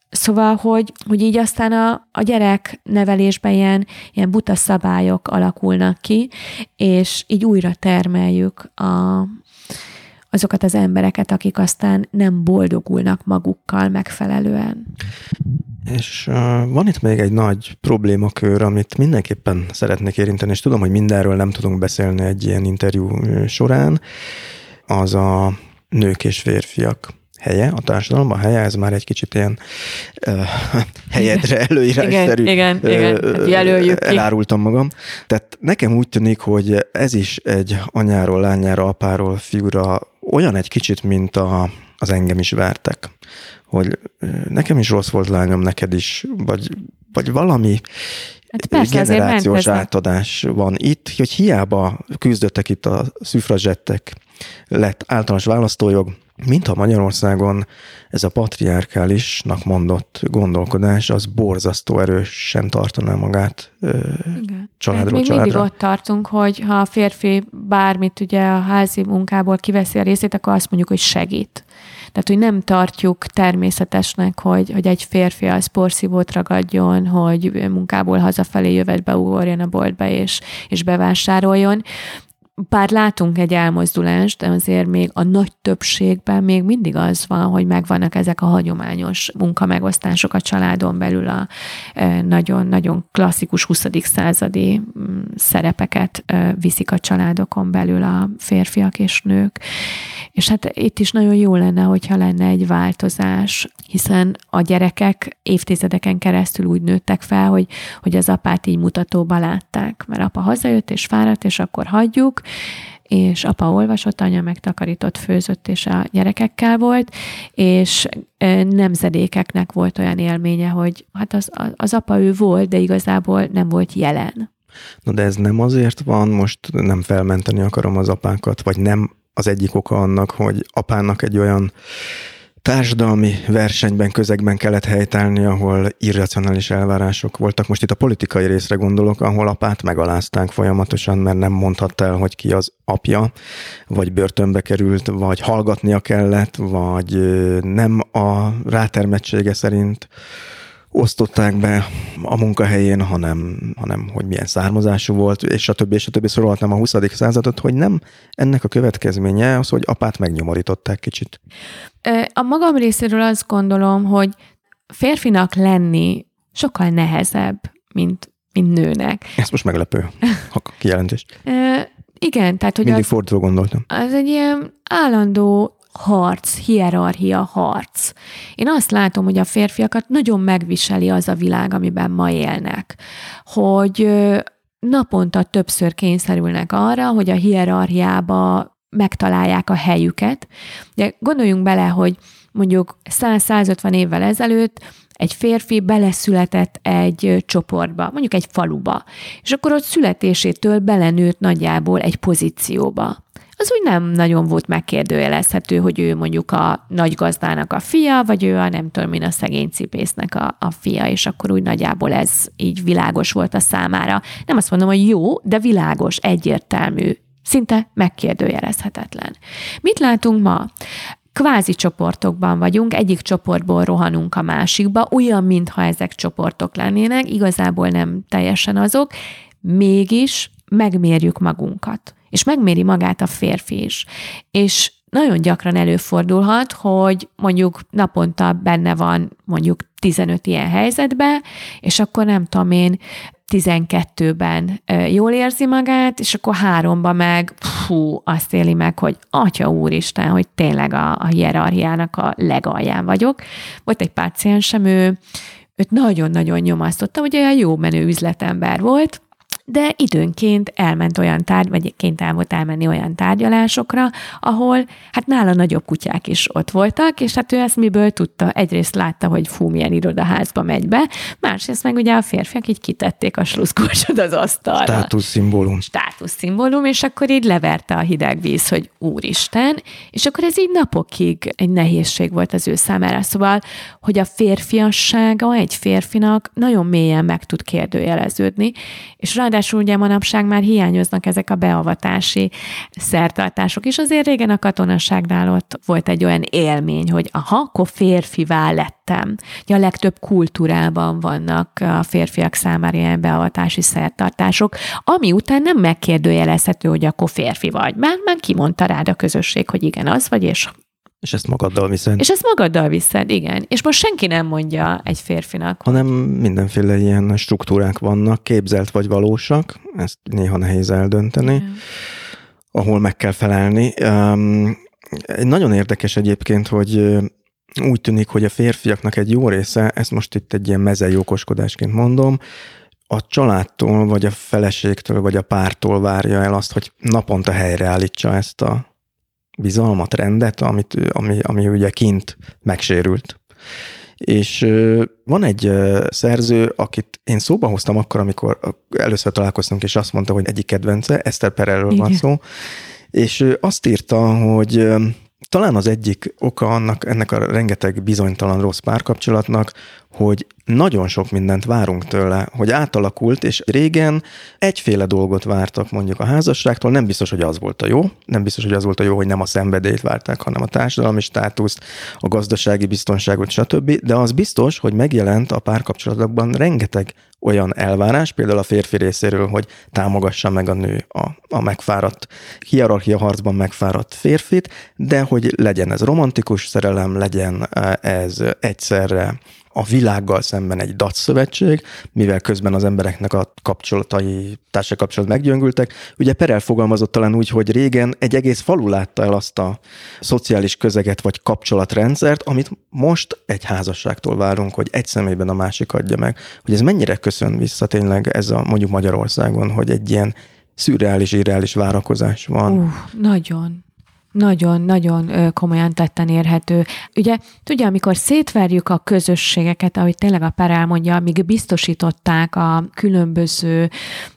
Szóval, hogy, hogy így aztán a, a gyerek nevelésben ilyen, ilyen buta szabályok alakulnak ki, és így újra termeljük a, azokat az embereket, akik aztán nem boldogulnak magukkal megfelelően. És uh, van itt még egy nagy problémakör, amit mindenképpen szeretnék érinteni, és tudom, hogy mindenről nem tudunk beszélni egy ilyen interjú során, az a nők és férfiak helye a társadalomban, a helye, ez már egy kicsit ilyen uh, helyedre előírásszerű. igen, igen, igen, hát jelöljük ki. Elárultam magam. Tehát nekem úgy tűnik, hogy ez is egy anyáról, lányára, apáról, fiúra olyan egy kicsit, mint a, az engem is vertek. Hogy nekem is rossz volt lányom, neked is, vagy, vagy valami Hát persze, generációs átadás van itt, hogy hiába küzdöttek itt a szüfrazsettek, lett általános választójog, mintha Magyarországon ez a patriárkálisnak mondott gondolkodás, az borzasztó erősen tartaná magát Igen. családról még családra. mindig ott tartunk, hogy ha a férfi bármit ugye a házi munkából kiveszi a részét, akkor azt mondjuk, hogy segít. Tehát, hogy nem tartjuk természetesnek, hogy, hogy egy férfi az porszívót ragadjon, hogy munkából hazafelé jövet beugorjon a boltba és, és bevásároljon bár látunk egy elmozdulást, de azért még a nagy többségben még mindig az van, hogy megvannak ezek a hagyományos munkamegosztások a családon belül a nagyon-nagyon klasszikus 20. századi mm, szerepeket viszik a családokon belül a férfiak és nők. És hát itt is nagyon jó lenne, hogyha lenne egy változás, hiszen a gyerekek évtizedeken keresztül úgy nőttek fel, hogy, hogy az apát így mutatóba látták, mert apa hazajött és fáradt, és akkor hagyjuk, és apa olvasott, anya megtakarított, főzött, és a gyerekekkel volt, és nemzedékeknek volt olyan élménye, hogy hát az, az apa ő volt, de igazából nem volt jelen. Na de ez nem azért van, most nem felmenteni akarom az apákat, vagy nem az egyik oka annak, hogy apának egy olyan társadalmi versenyben, közegben kellett helytállni, ahol irracionális elvárások voltak. Most itt a politikai részre gondolok, ahol apát megalázták folyamatosan, mert nem mondhatta el, hogy ki az apja, vagy börtönbe került, vagy hallgatnia kellett, vagy nem a rátermettsége szerint osztották be a munkahelyén, hanem, hanem hogy milyen származású volt, és a többi, és a többi sorolhatnám a 20. századot, hogy nem ennek a következménye az, hogy apát megnyomorították kicsit. A magam részéről azt gondolom, hogy férfinak lenni sokkal nehezebb, mint, mint nőnek. Ez most meglepő, a kijelentés. Igen, tehát hogy Mindig az, fordítva gondoltam. Az egy ilyen állandó harc, hierarchia harc. Én azt látom, hogy a férfiakat nagyon megviseli az a világ, amiben ma élnek, hogy naponta többször kényszerülnek arra, hogy a hierarchiába megtalálják a helyüket. De gondoljunk bele, hogy mondjuk 100-150 évvel ezelőtt egy férfi beleszületett egy csoportba, mondjuk egy faluba, és akkor ott születésétől belenőtt nagyjából egy pozícióba az úgy nem nagyon volt megkérdőjelezhető, hogy ő mondjuk a nagy gazdának a fia, vagy ő a nem tudom én a szegény cipésznek a, a fia, és akkor úgy nagyjából ez így világos volt a számára. Nem azt mondom, hogy jó, de világos, egyértelmű, szinte megkérdőjelezhetetlen. Mit látunk ma? kvázi csoportokban vagyunk, egyik csoportból rohanunk a másikba, olyan, mintha ezek csoportok lennének, igazából nem teljesen azok, mégis megmérjük magunkat és megméri magát a férfi is. És nagyon gyakran előfordulhat, hogy mondjuk naponta benne van mondjuk 15 ilyen helyzetbe, és akkor nem tudom én, 12-ben jól érzi magát, és akkor háromba meg fú, azt éli meg, hogy atya úristen, hogy tényleg a, a hierarchiának a legalján vagyok. Volt egy páciensem, ő, őt nagyon-nagyon nyomasztotta, hogy olyan jó menő üzletember volt, de időnként elment olyan tárgy, vagy kénytelen volt elmenni olyan tárgyalásokra, ahol hát nála nagyobb kutyák is ott voltak, és hát ő ezt miből tudta? Egyrészt látta, hogy fú, milyen irodaházba megy be, másrészt meg ugye a férfiak így kitették a sluszkulcsot az asztalra. Státuszszimbólum. Státuszszimbólum, és akkor így leverte a hideg víz, hogy úristen, és akkor ez így napokig egy nehézség volt az ő számára. Szóval, hogy a férfiassága egy férfinak nagyon mélyen meg tud kérdőjeleződni, és ráadásul Ráadásul ugye manapság már hiányoznak ezek a beavatási szertartások is. Azért régen a katonaságnál ott volt egy olyan élmény, hogy aha, akkor férfivá lettem. Ugye a legtöbb kultúrában vannak a férfiak számára ilyen beavatási szertartások, ami után nem megkérdőjelezhető, hogy akkor férfi vagy. Már, már kimondta rád a közösség, hogy igen, az vagy, és És ezt magaddal viszed. És ezt magaddal viszed, igen. És most senki nem mondja egy férfinak. Hanem mindenféle ilyen struktúrák vannak, képzelt vagy valósak, ezt néha nehéz eldönteni, igen. ahol meg kell felelni. Um, nagyon érdekes egyébként, hogy úgy tűnik, hogy a férfiaknak egy jó része, ezt most itt egy ilyen mezei okoskodásként mondom, a családtól, vagy a feleségtől, vagy a pártól várja el azt, hogy naponta helyreállítsa ezt a bizalmat, rendet, amit, ami, ami ugye kint megsérült. És van egy szerző, akit én szóba hoztam akkor, amikor először találkoztunk, és azt mondta, hogy egyik kedvence, Eszter Perelről van szó, és azt írta, hogy talán az egyik oka annak, ennek a rengeteg bizonytalan rossz párkapcsolatnak, hogy nagyon sok mindent várunk tőle, hogy átalakult, és régen egyféle dolgot vártak mondjuk a házasságtól, nem biztos, hogy az volt a jó, nem biztos, hogy az volt a jó, hogy nem a szenvedélyt várták, hanem a társadalmi státuszt, a gazdasági biztonságot, stb. De az biztos, hogy megjelent a párkapcsolatokban rengeteg olyan elvárás, például a férfi részéről, hogy támogassa meg a nő a, a megfáradt, hierarchia harcban megfáradt férfit, de hogy legyen ez romantikus szerelem, legyen eh, ez egyszerre a világgal szemben egy DAC szövetség, mivel közben az embereknek a kapcsolatai, társadalmi kapcsolat meggyöngültek. Ugye Perel fogalmazott talán úgy, hogy régen egy egész falu látta el azt a szociális közeget vagy kapcsolatrendszert, amit most egy házasságtól várunk, hogy egy személyben a másik adja meg. Hogy ez mennyire köszön vissza tényleg ez a mondjuk Magyarországon, hogy egy ilyen szürreális, irreális várakozás van. Uh, nagyon. Nagyon-nagyon komolyan tetten érhető. Ugye, tudja, amikor szétverjük a közösségeket, ahogy tényleg a Per elmondja, amíg biztosították a különböző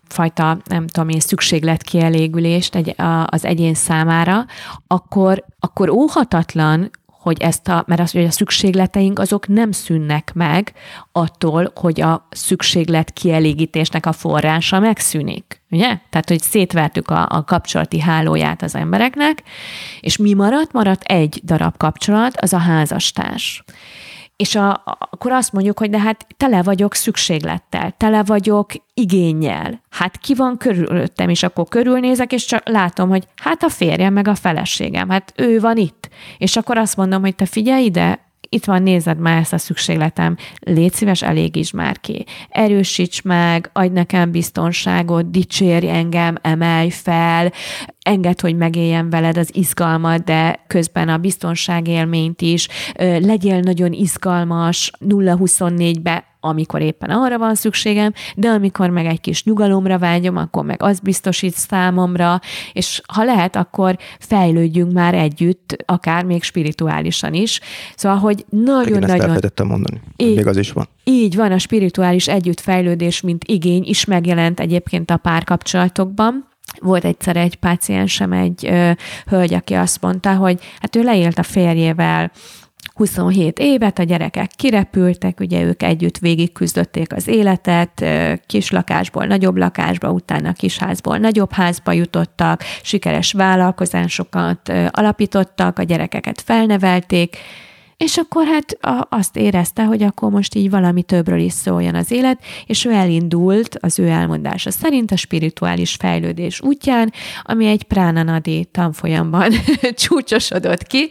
fajta, nem tudom én, szükségletkielégülést egy, az egyén számára, akkor, akkor óhatatlan, hogy ezt a, mert az, hogy a szükségleteink azok nem szűnnek meg attól, hogy a szükséglet kielégítésnek a forrása megszűnik. Ugye? Tehát, hogy szétvertük a, a kapcsolati hálóját az embereknek, és mi maradt? Maradt egy darab kapcsolat, az a házastárs. És a, akkor azt mondjuk, hogy de hát tele vagyok szükséglettel, tele vagyok igényel. Hát ki van körülöttem, és akkor körülnézek, és csak látom, hogy hát a férjem meg a feleségem, hát ő van itt. És akkor azt mondom, hogy te figyelj ide, itt van, nézed már ezt a szükségletem, légy szíves, elégíts már ki. Erősíts meg, adj nekem biztonságot, dicsérj engem, emelj fel, enged, hogy megéljen veled az izgalmat, de közben a biztonságélményt is, legyél nagyon izgalmas, 0-24-be amikor éppen arra van szükségem, de amikor meg egy kis nyugalomra vágyom, akkor meg az biztosít számomra, és ha lehet, akkor fejlődjünk már együtt, akár még spirituálisan is. Szóval, hogy nagyon-nagyon... Ezt mondani. Így, még az is van. Így van, a spirituális együttfejlődés, mint igény is megjelent egyébként a párkapcsolatokban. Volt egyszer egy páciensem, egy ö, hölgy, aki azt mondta, hogy hát ő leélt a férjével 27 évet, a gyerekek kirepültek, ugye ők együtt végig küzdötték az életet, kis lakásból nagyobb lakásba, utána kis házból nagyobb házba jutottak, sikeres vállalkozásokat alapítottak, a gyerekeket felnevelték, és akkor hát azt érezte, hogy akkor most így valami többről is szóljon az élet, és ő elindult az ő elmondása szerint a spirituális fejlődés útján, ami egy pránanadi tanfolyamban csúcsosodott ki,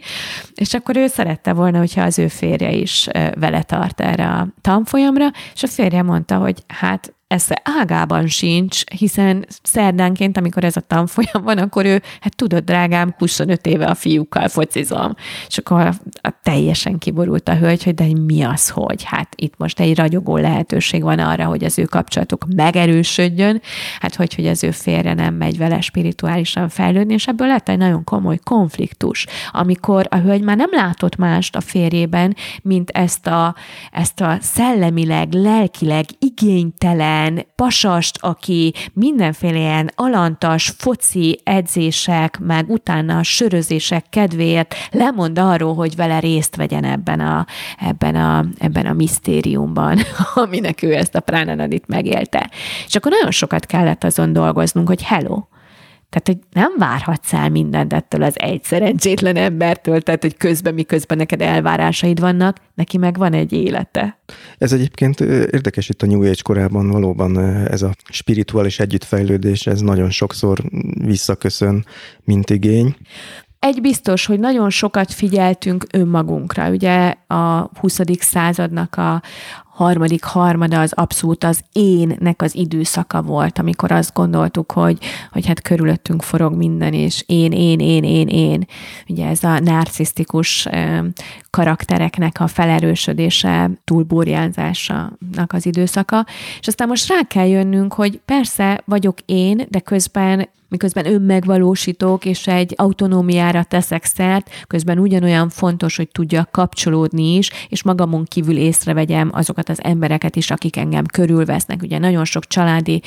és akkor ő szerette volna, hogyha az ő férje is vele tart erre a tanfolyamra, és a férje mondta, hogy hát esze ágában sincs, hiszen szerdánként, amikor ez a tanfolyam van, akkor ő, hát tudod, drágám, 25 éve a fiúkkal focizom. És akkor teljesen kiborult a hölgy, hogy de mi az, hogy hát itt most egy ragyogó lehetőség van arra, hogy az ő kapcsolatuk megerősödjön, hát hogy, hogy az ő férje nem megy vele spirituálisan fejlődni, és ebből lett egy nagyon komoly konfliktus, amikor a hölgy már nem látott mást a férjében, mint ezt a, ezt a szellemileg, lelkileg igénytelen, ilyen pasast, aki mindenféle ilyen alantas foci edzések, meg utána a sörözések kedvéért lemond arról, hogy vele részt vegyen ebben a, ebben a, ebben a misztériumban, aminek ő ezt a pránanadit megélte. És akkor nagyon sokat kellett azon dolgoznunk, hogy hello, tehát, hogy nem várhatsz el mindent ettől az egy szerencsétlen embertől, tehát, hogy közben, miközben neked elvárásaid vannak, neki meg van egy élete. Ez egyébként érdekes itt a New Age korában valóban ez a spirituális együttfejlődés, ez nagyon sokszor visszaköszön, mint igény. egy biztos, hogy nagyon sokat figyeltünk önmagunkra. Ugye a 20. századnak a harmadik harmada az abszolút az énnek az időszaka volt, amikor azt gondoltuk, hogy, hogy hát körülöttünk forog minden, és én, én, én, én, én. Ugye ez a narcisztikus karaktereknek a felerősödése, túlburjánzásának az időszaka. És aztán most rá kell jönnünk, hogy persze vagyok én, de közben miközben önmegvalósítok, és egy autonómiára teszek szert, közben ugyanolyan fontos, hogy tudjak kapcsolódni is, és magamon kívül észrevegyem azokat az embereket is, akik engem körülvesznek. Ugye nagyon sok családi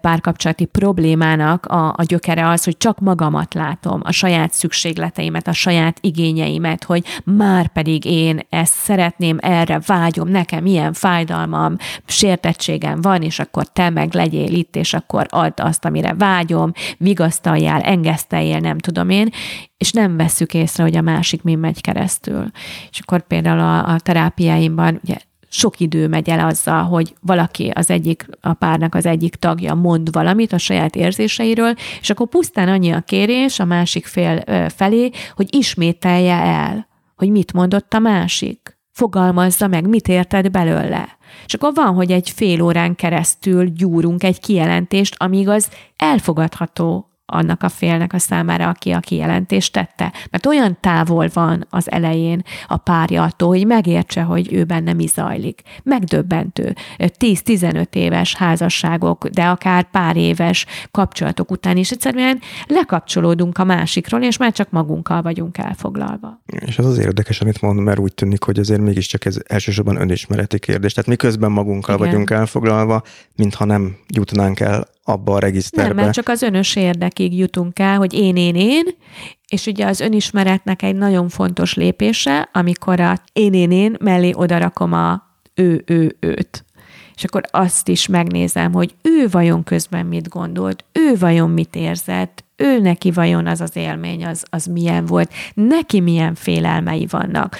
párkapcsolati problémának a, a gyökere az, hogy csak magamat látom, a saját szükségleteimet, a saját igényeimet, hogy már pedig én ezt szeretném, erre vágyom, nekem ilyen fájdalmam, sértettségem van, és akkor te meg legyél itt, és akkor add azt, amire vágyom, vigasztaljál, engeszteljél, nem tudom én, és nem vesszük észre, hogy a másik mi megy keresztül. És akkor például a, a terápiáimban ugye sok idő megy el azzal, hogy valaki az egyik, a párnak az egyik tagja mond valamit a saját érzéseiről, és akkor pusztán annyi a kérés a másik fél felé, hogy ismételje el, hogy mit mondott a másik. Fogalmazza meg, mit érted belőle. És akkor van, hogy egy fél órán keresztül gyúrunk egy kijelentést, amíg az elfogadható annak a félnek a számára, aki a kijelentést tette. Mert olyan távol van az elején a párja attól, hogy megértse, hogy ő benne mi zajlik. Megdöbbentő. 10-15 éves házasságok, de akár pár éves kapcsolatok után is egyszerűen lekapcsolódunk a másikról, és már csak magunkkal vagyunk elfoglalva. És az az érdekes, amit mond, mert úgy tűnik, hogy azért mégiscsak ez elsősorban önismereti kérdés. Tehát miközben magunkkal Igen. vagyunk elfoglalva, mintha nem jutnánk el abba a regiszterbe. Nem, mert csak az önös érdekig jutunk el, hogy én, én, én, és ugye az önismeretnek egy nagyon fontos lépése, amikor a én, én, én mellé odarakom a ő, ő, őt. És akkor azt is megnézem, hogy ő vajon közben mit gondolt, ő vajon mit érzett, ő neki vajon az az élmény, az, az milyen volt, neki milyen félelmei vannak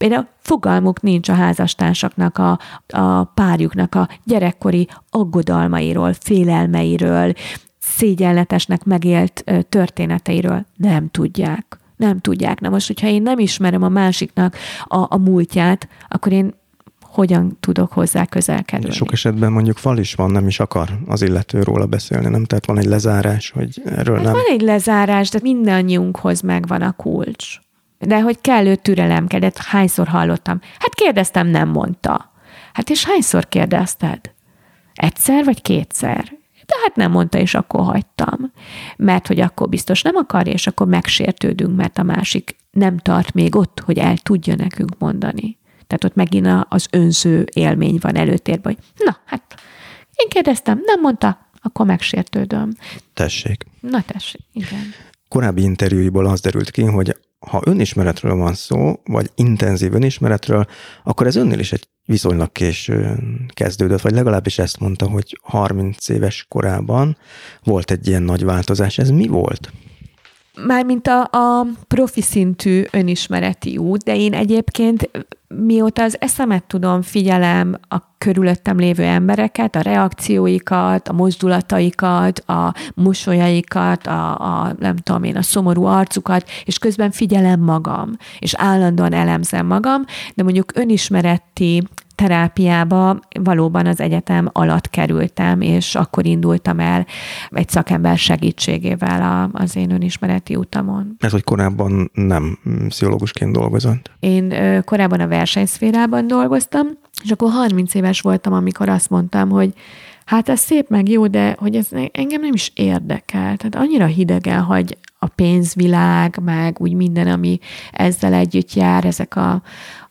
Például fogalmuk nincs a házastársaknak, a, a párjuknak a gyerekkori aggodalmairól, félelmeiről, szégyenletesnek megélt történeteiről. Nem tudják. Nem tudják. Na most, hogyha én nem ismerem a másiknak a, a múltját, akkor én hogyan tudok hozzá közel kerülni. Sok esetben mondjuk fal is van, nem is akar az illető róla beszélni, nem? Tehát van egy lezárás, hogy erről hát nem. Van egy lezárás, de mindannyiunkhoz megvan a kulcs de hogy kellő türelem kellett, hányszor hallottam. Hát kérdeztem, nem mondta. Hát és hányszor kérdezted? Egyszer vagy kétszer? De hát nem mondta, és akkor hagytam. Mert hogy akkor biztos nem akarja, és akkor megsértődünk, mert a másik nem tart még ott, hogy el tudja nekünk mondani. Tehát ott megint az önző élmény van előtérben, hogy na, hát én kérdeztem, nem mondta, akkor megsértődöm. Tessék. Na tessék, igen. Korábbi interjúiból az derült ki, hogy ha önismeretről van szó, vagy intenzív önismeretről, akkor ez önnél is egy viszonylag késő kezdődött, vagy legalábbis ezt mondta, hogy 30 éves korában volt egy ilyen nagy változás. Ez mi volt? Mármint a, a profi szintű önismereti út, de én egyébként mióta az eszemet tudom, figyelem a körülöttem lévő embereket, a reakcióikat, a mozdulataikat, a mosolyaikat, a, a nem tudom én, a szomorú arcukat, és közben figyelem magam, és állandóan elemzem magam, de mondjuk önismereti terápiába valóban az egyetem alatt kerültem, és akkor indultam el egy szakember segítségével a, az én önismereti utamon. Ez, hogy korábban nem pszichológusként dolgozott? Én korábban a versenyszférában dolgoztam, és akkor 30 éves voltam, amikor azt mondtam, hogy hát ez szép meg jó, de hogy ez engem nem is érdekel. Tehát annyira hidegen hagy a pénzvilág, meg úgy minden, ami ezzel együtt jár, ezek a,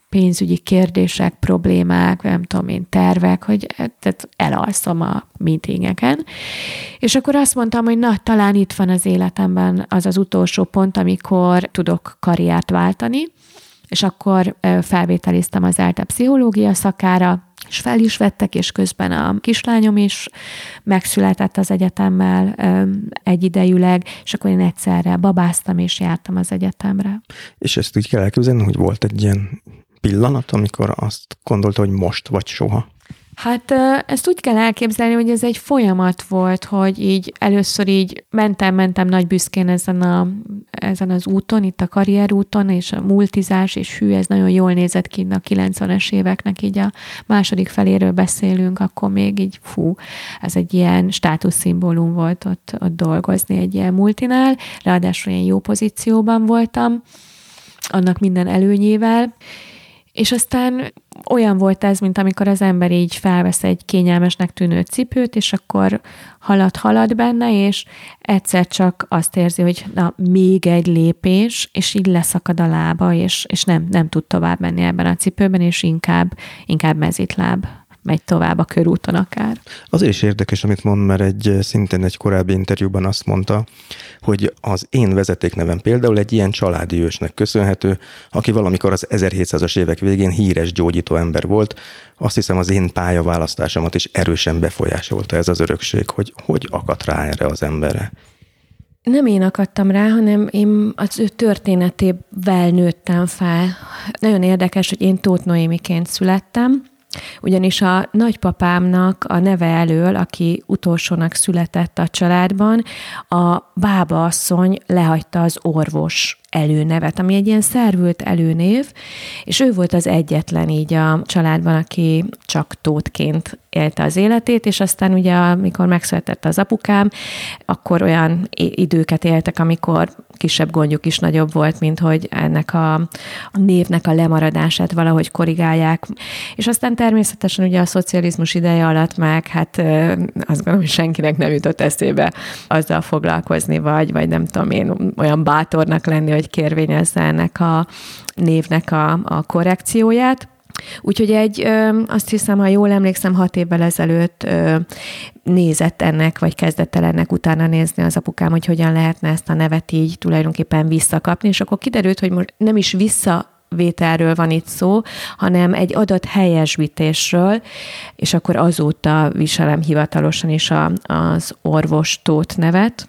pénzügyi kérdések, problémák, nem tudom én, tervek, hogy tehát elalszom a meetingeken. És akkor azt mondtam, hogy na, talán itt van az életemben az az utolsó pont, amikor tudok karriert váltani, és akkor felvételiztem az ELTE pszichológia szakára, és fel is vettek, és közben a kislányom is megszületett az egyetemmel egyidejűleg, és akkor én egyszerre babáztam, és jártam az egyetemre. És ezt úgy kell elképzelni, hogy volt egy ilyen pillanat, amikor azt gondolta, hogy most vagy soha? Hát ezt úgy kell elképzelni, hogy ez egy folyamat volt, hogy így először így mentem, mentem nagy büszkén ezen, a, ezen az úton, itt a karrierúton, és a multizás, és hű, ez nagyon jól nézett ki a 90-es éveknek, így a második feléről beszélünk, akkor még így fú, ez egy ilyen státuszszimbólum volt ott, ott dolgozni egy ilyen multinál, ráadásul ilyen jó pozícióban voltam, annak minden előnyével, és aztán olyan volt ez, mint amikor az ember így felvesz egy kényelmesnek tűnő cipőt, és akkor halad, halad benne, és egyszer csak azt érzi, hogy na, még egy lépés, és így leszakad a lába, és, és nem, nem tud tovább menni ebben a cipőben, és inkább, inkább mezitláb megy tovább a körúton akár. Azért is érdekes, amit mond, mert egy szintén egy korábbi interjúban azt mondta, hogy az én vezetéknevem például egy ilyen családi ősnek köszönhető, aki valamikor az 1700-as évek végén híres gyógyító ember volt. Azt hiszem az én pályaválasztásomat is erősen befolyásolta ez az örökség, hogy hogy akadt rá erre az emberre. Nem én akadtam rá, hanem én az ő történetével nőttem fel. Nagyon érdekes, hogy én Tóth Noémiként születtem, ugyanis a nagypapámnak a neve elől, aki utolsónak született a családban, a bába asszony lehagyta az orvos előnevet, ami egy ilyen szervült előnév, és ő volt az egyetlen így a családban, aki csak tótként élte az életét, és aztán ugye, amikor megszületett az apukám, akkor olyan időket éltek, amikor kisebb gondjuk is nagyobb volt, mint hogy ennek a, a névnek a lemaradását valahogy korrigálják. És aztán természetesen ugye a szocializmus ideje alatt meg, hát azt gondolom, hogy senkinek nem jutott eszébe azzal foglalkozni, vagy, vagy nem tudom én, olyan bátornak lenni, hogy kérvényezze ennek a névnek a, a korrekcióját. Úgyhogy egy, azt hiszem, ha jól emlékszem, hat évvel ezelőtt nézett ennek, vagy kezdett el ennek utána nézni az apukám, hogy hogyan lehetne ezt a nevet így tulajdonképpen visszakapni, és akkor kiderült, hogy most nem is vissza vételről van itt szó, hanem egy adat helyesbítésről, és akkor azóta viselem hivatalosan is a, az orvostót nevet.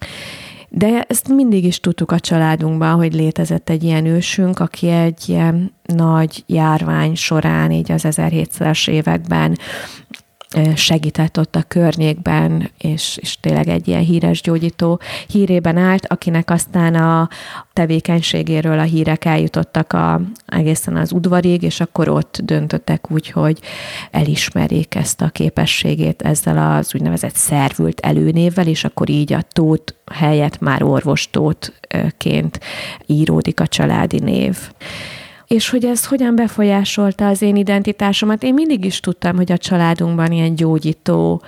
De ezt mindig is tudtuk a családunkban, hogy létezett egy ilyen ősünk, aki egy ilyen nagy járvány során, így az 1700-es években segített ott a környékben, és, és tényleg egy ilyen híres gyógyító hírében állt, akinek aztán a tevékenységéről a hírek eljutottak a, egészen az udvarig, és akkor ott döntöttek úgy, hogy elismerik ezt a képességét ezzel az úgynevezett szervült előnévvel, és akkor így a tót helyett már orvostótként íródik a családi név és hogy ez hogyan befolyásolta az én identitásomat. Én mindig is tudtam, hogy a családunkban ilyen gyógyító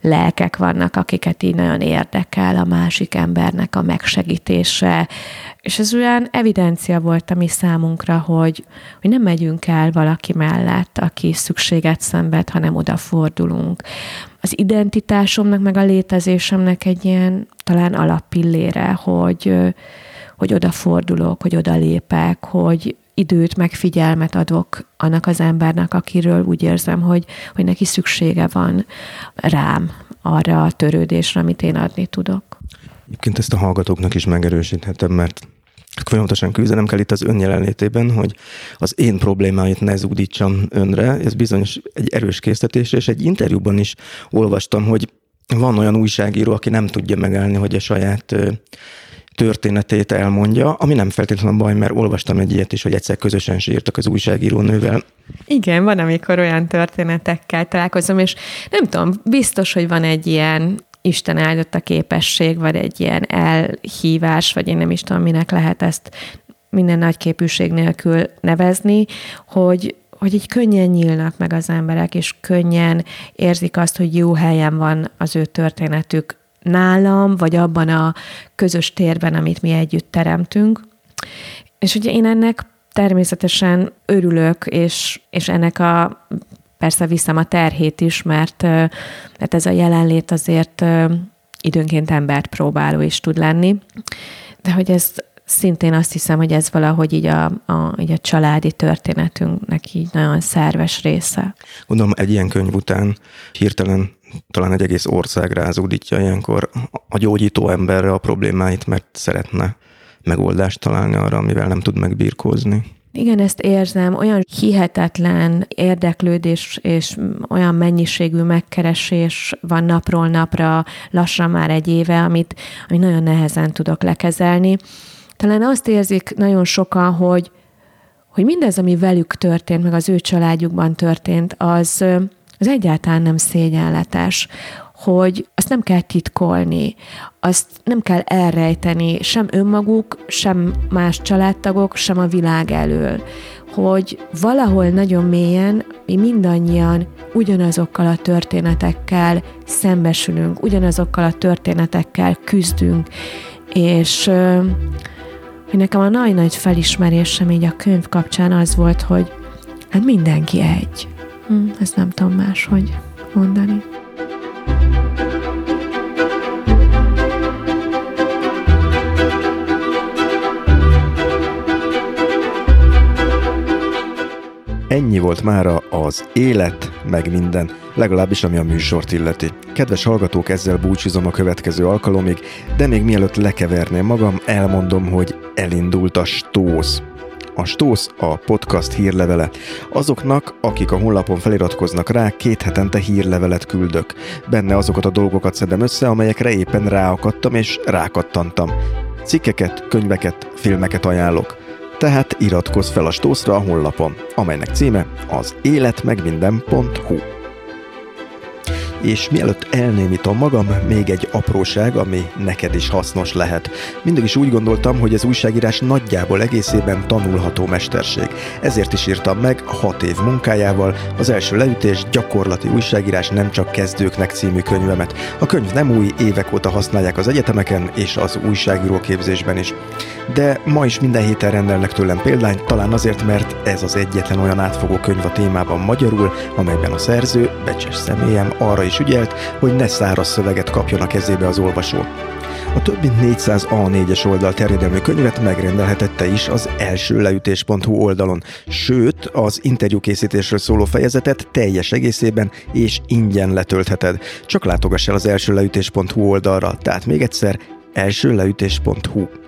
lelkek vannak, akiket így nagyon érdekel a másik embernek a megsegítése, és ez olyan evidencia volt a mi számunkra, hogy, hogy nem megyünk el valaki mellett, aki szükséget szenved, hanem odafordulunk. Az identitásomnak, meg a létezésemnek egy ilyen talán alappillére, hogy, hogy odafordulok, hogy odalépek, hogy időt, meg figyelmet adok annak az embernek, akiről úgy érzem, hogy, hogy neki szüksége van rám, arra a törődésre, amit én adni tudok. Egyébként ezt a hallgatóknak is megerősíthetem, mert folyamatosan küzdenem kell itt az ön jelenlétében, hogy az én problémáit ne zúdítsam önre. Ez bizonyos egy erős készítés, és egy interjúban is olvastam, hogy van olyan újságíró, aki nem tudja megállni, hogy a saját történetét elmondja, ami nem feltétlenül baj, mert olvastam egy ilyet is, hogy egyszer közösen sírtak az újságírónővel. Igen, van, amikor olyan történetekkel találkozom, és nem tudom, biztos, hogy van egy ilyen Isten a képesség, vagy egy ilyen elhívás, vagy én nem is tudom, minek lehet ezt minden nagy képűség nélkül nevezni, hogy, hogy így könnyen nyílnak meg az emberek, és könnyen érzik azt, hogy jó helyen van az ő történetük nálam, vagy abban a közös térben, amit mi együtt teremtünk. És ugye én ennek természetesen örülök, és, és ennek a persze viszem a terhét is, mert, mert ez a jelenlét azért időnként embert próbáló is tud lenni. De hogy ez szintén azt hiszem, hogy ez valahogy így a, a, így a családi történetünknek így nagyon szerves része. Gondolom egy ilyen könyv után hirtelen talán egy egész ország rázódítja ilyenkor a gyógyító emberre a problémáit, mert szeretne megoldást találni arra, amivel nem tud megbírkózni. Igen, ezt érzem, olyan hihetetlen érdeklődés és olyan mennyiségű megkeresés van napról napra, lassan már egy éve, amit, amit nagyon nehezen tudok lekezelni. Talán azt érzik nagyon sokan, hogy, hogy mindez, ami velük történt, meg az ő családjukban történt, az, az egyáltalán nem szégyenletes, hogy azt nem kell titkolni, azt nem kell elrejteni sem önmaguk, sem más családtagok, sem a világ elől, hogy valahol nagyon mélyen mi mindannyian ugyanazokkal a történetekkel szembesülünk, ugyanazokkal a történetekkel küzdünk, és hogy nekem a nagy-nagy felismerésem így a könyv kapcsán az volt, hogy hát mindenki egy. Hm, ezt nem tudom máshogy mondani. Ennyi volt mára az élet, meg minden, legalábbis ami a műsort illeti. Kedves hallgatók, ezzel búcsúzom a következő alkalomig, de még mielőtt lekeverném magam, elmondom, hogy elindult a stósz. A Stósz a podcast hírlevele. Azoknak, akik a honlapon feliratkoznak rá, két hetente hírlevelet küldök. Benne azokat a dolgokat szedem össze, amelyekre éppen ráakadtam és rákattantam. Cikkeket, könyveket, filmeket ajánlok. Tehát iratkozz fel a Stószra a honlapon, amelynek címe az életmegminden.hu. És mielőtt elnémítom magam, még egy apróság, ami neked is hasznos lehet. Mindig is úgy gondoltam, hogy az újságírás nagyjából egészében tanulható mesterség. Ezért is írtam meg hat év munkájával az első leütés gyakorlati újságírás nem csak kezdőknek című könyvemet. A könyv nem új, évek óta használják az egyetemeken és az újságíró képzésben is. De ma is minden héten rendelnek tőlem példányt, talán azért, mert ez az egyetlen olyan átfogó könyv a témában magyarul, amelyben a szerző, becses személyem arra is ügyelt, hogy ne száraz szöveget kapjon a kezébe az olvasó. A több mint 400 A4-es oldal terjedelmű könyvet megrendelhetette is az első leütés.hu oldalon, sőt, az interjúkészítésről szóló fejezetet teljes egészében és ingyen letöltheted. Csak látogass el az első leütés.hu oldalra, tehát még egyszer elsőleütés.hu.